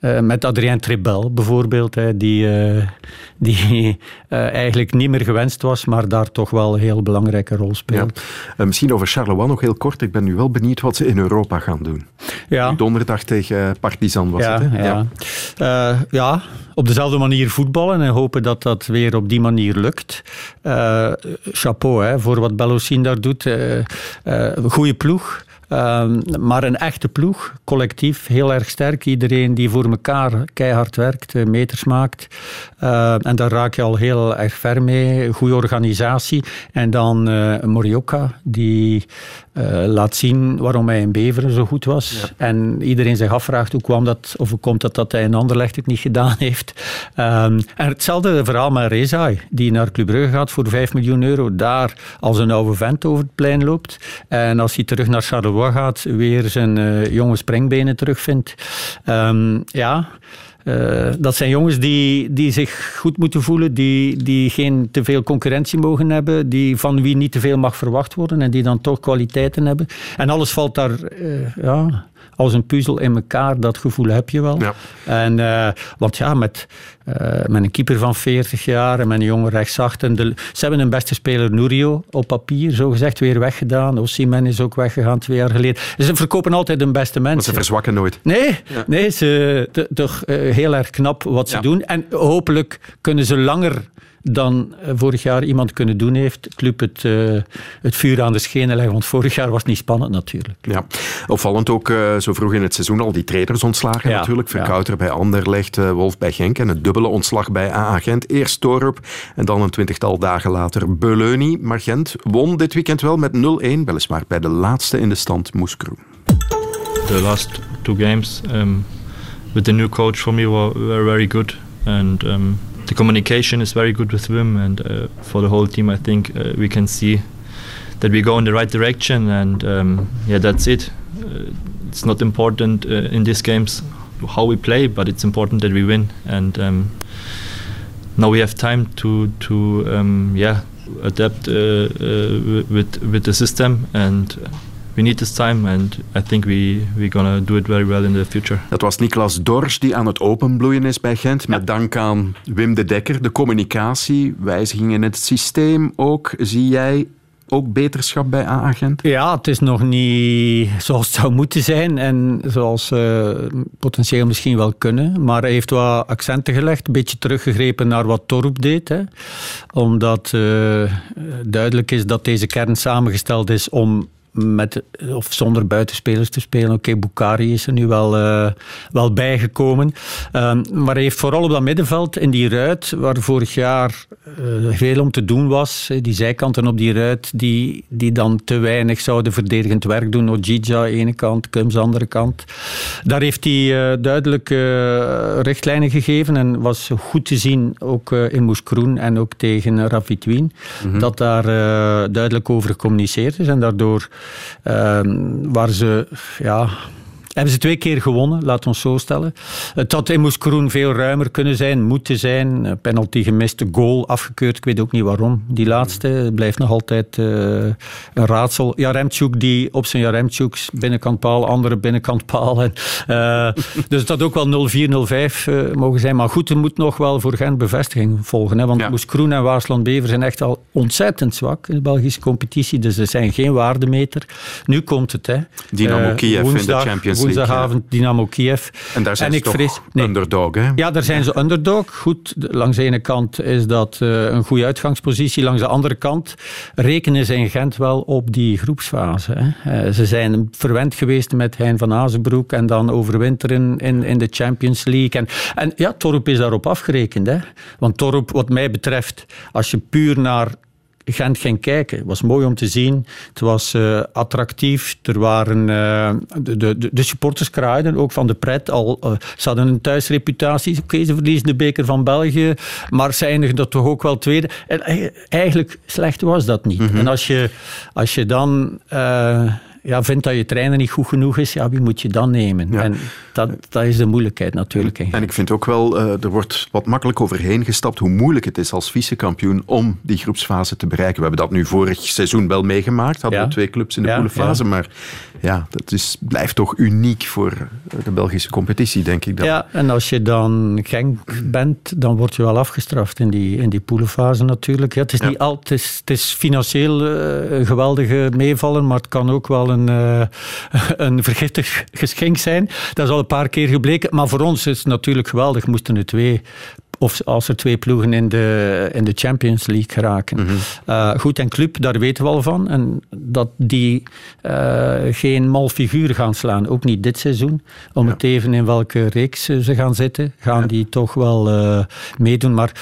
Uh, met Adrien Trebel bijvoorbeeld, hè, die, uh, die uh, *laughs* eigenlijk niet meer gewenst was, maar daar toch wel een heel belangrijke rol speelt. Ja. misschien over Charleroi nog heel kort. Ik ben nu wel benieuwd wat ze in Europa gaan doen. Ja. Donderdag tegen Partizan was ja, het, hè? Ja. Ja. ja, op dezelfde manier voetballen en hopen dat dat weer op die manier lukt. chapeau hè, voor wat Bellocin daar doet. goede ploeg. Um, maar een echte ploeg, collectief, heel erg sterk. Iedereen die voor elkaar keihard werkt, meters maakt. Uh, en daar raak je al heel erg ver mee. Goede organisatie. En dan uh, Morioka, die uh, laat zien waarom hij in Beveren zo goed was. Ja. En iedereen zich afvraagt hoe kwam dat, of hoe komt het dat hij in Anderlecht het niet gedaan *laughs* heeft. Um, en hetzelfde verhaal met Rezai, die naar Club Brugge gaat voor 5 miljoen euro. Daar als een oude vent over het plein loopt. En als hij terug naar Charleroi gaat, weer zijn uh, jonge springbenen terugvindt. Um, ja... dat zijn jongens die, die zich goed moeten voelen, die, die geen te veel concurrentie mogen hebben, die van wie niet te veel mag verwacht worden en die dan toch kwaliteiten hebben. En alles valt daar ja, als een puzzel in elkaar. Dat gevoel heb je wel. Ja. En, uh, want ja, met, uh, met een keeper van 40 jaar en met een jonge rechtsachter. De, ze hebben een beste speler Nurio op papier, zo gezegd, weer weggedaan. Osimhen is ook weggegaan twee jaar geleden. Ze verkopen altijd de beste mensen. Maar ze verzwakken nooit. Nee, nee ze, toch uh, heel erg knap wat ze doen. En hopelijk kunnen ze langer dan eh, vorig jaar iemand kunnen doen heeft. Club het, uh, het vuur aan de schenen leggen. Want vorig jaar was het niet spannend natuurlijk. Ja, opvallend ook uh, zo vroeg in het seizoen al die trainers ontslagen ja, natuurlijk. Verkouter ja. bij Anderlecht, uh, Wolf bij Genk en het dubbele ontslag bij AA Gent. Eerst Torup en dan een twintigtal dagen later Beleuni. Maar Gent won dit weekend wel met 0-1, weliswaar bij de laatste in de stand Moeskroen. The last two games um, with the new coach for me were, were very good. And um, the communication is very good with Wim, and uh, for the whole team, I think uh, we can see that we go in the right direction. And um, yeah, that's it. Uh, it's not important uh, in these games how we play, but it's important that we win. And um, now we have time to to um, yeah adapt uh, uh, with with the system and we need this time and I think we we gonna do it very well in the future. Dat was Niklas Dorsch die aan het openbloeien is bij Gent. Met dank aan Wim de Dekker, de communicatie, wijzigingen in het systeem ook. Zie jij ook beterschap bij A-agent? Ja, het is nog niet zoals het zou moeten zijn en zoals uh, potentieel misschien wel kunnen. Maar hij heeft wat accenten gelegd, een beetje teruggegrepen naar wat Torp deed. Hè. Omdat uh, duidelijk is dat deze kern samengesteld is om met, of zonder buitenspelers te spelen. Oké, okay, is er nu wel, uh, wel bijgekomen. Um, maar hij heeft vooral op dat middenveld, in die ruit, waar vorig jaar uh, veel om te doen was, die zijkanten op die ruit, die, die dan te weinig zouden verdedigend werk doen. Ojija ene kant, Kums andere kant. Daar heeft hij uh, duidelijk richtlijnen gegeven en was goed te zien, ook in Moeskroen en ook tegen Ravitwin, mm -hmm. dat daar duidelijk over gecommuniceerd is en daardoor waar ze ja, hebben ze twee keer gewonnen, laat ons zo stellen. Het had in Moeskroen veel ruimer kunnen zijn, moeten zijn. Penalty gemist, goal afgekeurd. Ik weet ook niet waarom. Die laatste blijft nog altijd uh, een raadsel. Jaremchuk die op zijn Jaremchuks binnenkant paal, andere binnenkant paal. En, uh, dus het had ook wel 0-4, 0-5 uh, mogen zijn. Maar goed, er moet nog wel voor Gent bevestiging volgen. Hè, want ja. Moeskroen en Waasland-Bever zijn echt al ontzettend zwak in de Belgische competitie. Dus ze zijn geen waardemeter. Nu komt het. Hè. Dynamo Kiev in de Champions League woensdagavond Dynamo Kiev. En daar zijn en ze toch nee. underdog, hè? Ja, daar zijn ze underdog. Goed, langs de ene kant is dat uh, een goede uitgangspositie. Langs de andere kant rekenen ze in Gent wel op die groepsfase. Hè. Uh, ze zijn verwend geweest met Hein van Azenbroek en dan overwinteren in, in de Champions League. En, en ja, Torp is daarop afgerekend. Hè. Want Torp, wat mij betreft, als je puur naar Gent ging kijken. Het was mooi om te zien. Het was uh, attractief. Er waren uh, de, de, de, supporters kraaiden, ook van de pret. Al, uh, ze hadden een thuisreputatie. Oké, okay, ze verliezen de beker van België, maar ze eindigen dat toch ook wel tweede. En eigenlijk slecht was dat niet. Mm -hmm. En als je, als je dan ja, vindt dat je trainer niet goed genoeg is, ja, wie moet je dan nemen? Ja. En dat, dat is de moeilijkheid natuurlijk. En ik vind ook wel, uh, er wordt wat makkelijk overheen gestapt hoe moeilijk het is als vicekampioen om die groepsfase te bereiken. We hebben dat nu vorig seizoen wel meegemaakt, hadden ja. we twee clubs in de ja, maar ja, dat is, blijft toch uniek voor de Belgische competitie, denk ik. Dan. Ja, en als je dan Genk bent, dan word je wel afgestraft in die, in die poelenfase natuurlijk. Ja, het, is niet al, het, is, het is financieel uh, een geweldige meevallen, maar het kan ook wel een, uh, *laughs* een vergiftig geschenk zijn. Dat is al een paar keer gebleken. Maar voor ons is het natuurlijk geweldig. Moesten er twee of als er twee ploegen in de, in de Champions League geraken. Mm -hmm. goed, en Club, daar weten we al van. En dat die uh, geen mal figuur gaan slaan, ook niet dit seizoen. Om ja. het even in welke reeks ze gaan zitten, gaan ja. die toch wel uh, meedoen. Maar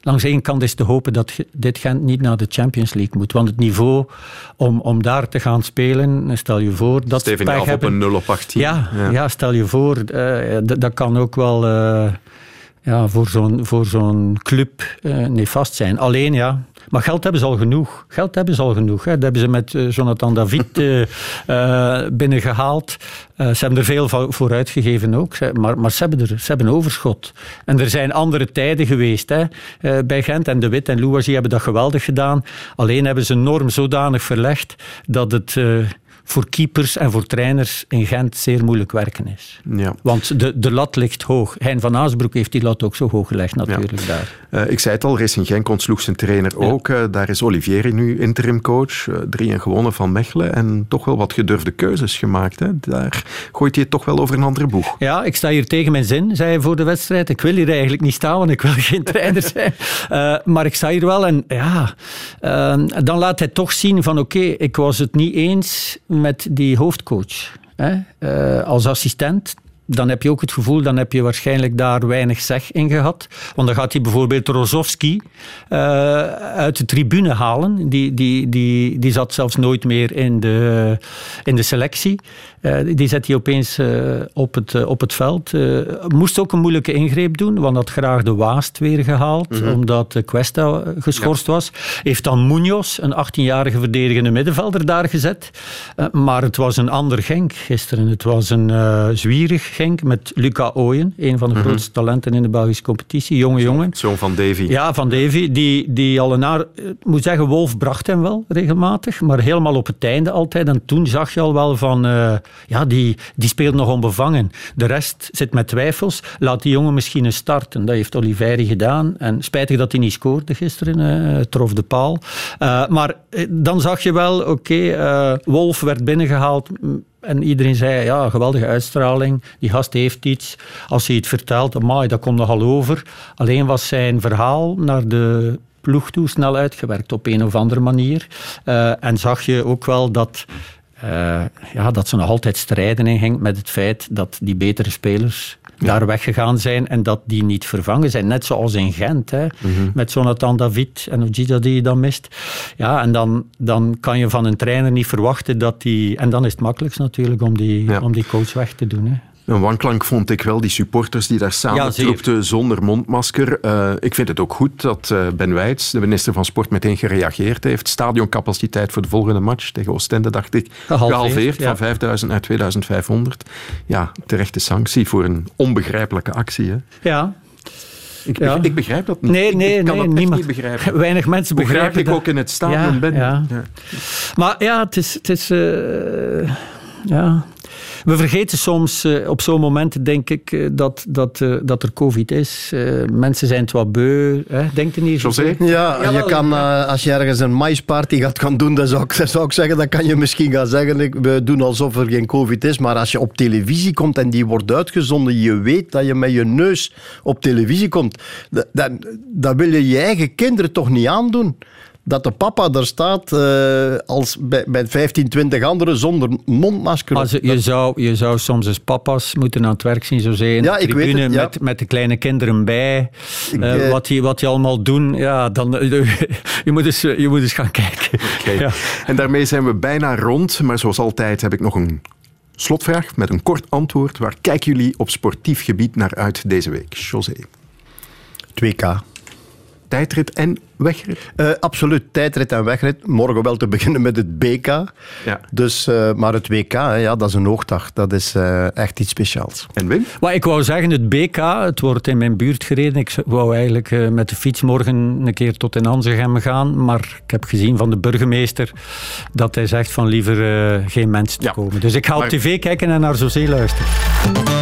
langs één kant is te hopen dat dit Gent niet naar de Champions League moet. Want het niveau om, om daar te gaan spelen, stel je voor... Dat Steven af hebben, op een 0 op 18. Ja, ja. ja stel je voor, uh, dat kan ook wel... Uh, ja, voor zo'n voor zo'n club uh, nefast zijn. Alleen ja, maar geld hebben ze al genoeg. Geld hebben ze al genoeg. Hè. Dat hebben ze met uh, Jonathan David uh, *laughs* binnengehaald. ze hebben er veel voor uitgegeven ook. Maar, maar ze, hebben er, ze hebben overschot. En er zijn andere tijden geweest hè, bij Gent. En De Wit en Louagie hebben dat geweldig gedaan. Alleen hebben ze een norm zodanig verlegd dat het voor keepers en voor trainers in Gent zeer moeilijk werken is. Ja. Want de, de lat ligt hoog. Hein van Aasbroek heeft die lat ook zo hoog gelegd natuurlijk daar. Uh, ik zei het al, Racing Genk ontsloeg zijn trainer ook. Uh, daar is Olivieri nu interimcoach. Uh, drie en gewonnen van Mechelen. En toch wel wat gedurfde keuzes gemaakt. Hè. Daar gooit hij het toch wel over een andere boeg. Ja, ik sta hier tegen mijn zin, zei hij voor de wedstrijd. Ik wil hier eigenlijk niet staan, want ik wil geen trainer *laughs* zijn. maar ik sta hier wel en ja, dan laat hij toch zien van oké, ik was het niet eens met die hoofdcoach. Hè? Uh, als assistent dan heb je ook het gevoel, dan heb je waarschijnlijk daar weinig zeg in gehad. Want dan gaat hij bijvoorbeeld Rozovski uh, uit de tribune halen. Die, die, die, die zat zelfs nooit meer in de, in de selectie. Uh, die zet hij opeens uh, op, het, op het veld. moest ook een moeilijke ingreep doen, want had graag de Waast weer gehaald, mm -hmm. omdat Cuesta geschorst ja. was. Heeft dan Munoz, een 18-jarige verdedigende middenvelder, daar gezet. maar het was een ander Genk gisteren. Het was een zwierig met Luca Ooyen, een van de mhm. grootste talenten in de Belgische competitie. Jonge jongen. Zoon van Davy. Ja, van Davy. Die, die al een jaar, ik moet zeggen, Wolf bracht hem wel regelmatig, maar helemaal op het einde altijd. En toen zag je al wel van, uh, ja, die, die speelt nog onbevangen. De rest zit met twijfels. Laat die jongen misschien eens starten. Dat heeft Oliveri gedaan. En spijtig dat hij niet scoorde gisteren, uh, trof de paal. Uh, maar dan zag je wel, oké, okay, Wolf werd binnengehaald en iedereen zei, ja, geweldige uitstraling, die gast heeft iets. Als hij het vertelt, amai, dat komt nogal over. Alleen was zijn verhaal naar de ploeg toe snel uitgewerkt op een of andere manier. Uh, en zag je ook wel dat... Uh, ja, dat ze nog altijd strijden in met het feit dat die betere spelers daar weggegaan zijn en dat die niet vervangen zijn. Net zoals in Gent, hè, mm-hmm. met Jonathan David en Ojida die je dan mist. Ja, en dan, dan kan je van een trainer niet verwachten dat die... En dan is het makkelijkst natuurlijk om die, om die coach weg te doen. Hè. Een wanklank vond ik wel, die supporters die daar samen ja, zonder mondmasker. Uh, ik vind het ook goed dat uh, Ben Wijts, de minister van Sport, meteen gereageerd heeft. Stadioncapaciteit voor de volgende match tegen Oostende, dacht ik, gehalveerd, gehalveerd ja. van 5000 naar 2500. Ja, terechte sanctie voor een onbegrijpelijke actie. Hè? Ja, ik, ja. ik, begrijp dat niet. Nee, nee, ik, kan nee, dat niemand. niet begrijpen. *laughs* Weinig mensen begrijpen ik ook in het stadion ben. Ja. Maar ja, het is... Het is uh, ja. We vergeten soms uh, op zo'n moment, denk ik, uh, dat, dat, uh, dat er COVID is. mensen zijn het wat beu. Hè? Denkt u niet? José? Ja, je kan, als je ergens een maisparty gaat gaan doen, dan zou ik, zou ik zeggen, dan kan je misschien gaan zeggen, we doen alsof er geen COVID is. Maar als je op televisie komt en die wordt uitgezonden, je weet dat je met je neus op televisie komt, dan, dan wil je je eigen kinderen toch niet aandoen dat de papa er staat uh, als bij, bij 15, 20 anderen zonder mondmasker. Also, je, zou, je zou soms als papa's moeten aan het werk zien, zo zijn. Ja, ik weet het, ja. met, met de kleine kinderen bij. Uh, wat, die, wat die allemaal doen, ja, dan, *laughs* je, moet eens, je moet eens gaan kijken. Okay. Ja. En daarmee zijn we bijna rond, maar zoals altijd heb ik nog een slotvraag met een kort antwoord. Waar kijken jullie op sportief gebied naar uit deze week? José. 2K tijdrit en wegrit? Uh, absoluut, tijdrit en wegrit. Morgen wel te *laughs* beginnen met het BK. Ja. Dus, uh, maar het WK, ja, dat is een hoogdag. Dat is uh, echt iets speciaals. En Wim? Maar ik wou zeggen, het BK, het wordt in mijn buurt gereden. Ik wou eigenlijk met de fiets morgen een keer tot in Anzegem gaan. Maar ik heb gezien van de burgemeester dat hij zegt van liever geen mensen te ja. komen. Dus ik ga op tv kijken en naar José luisteren.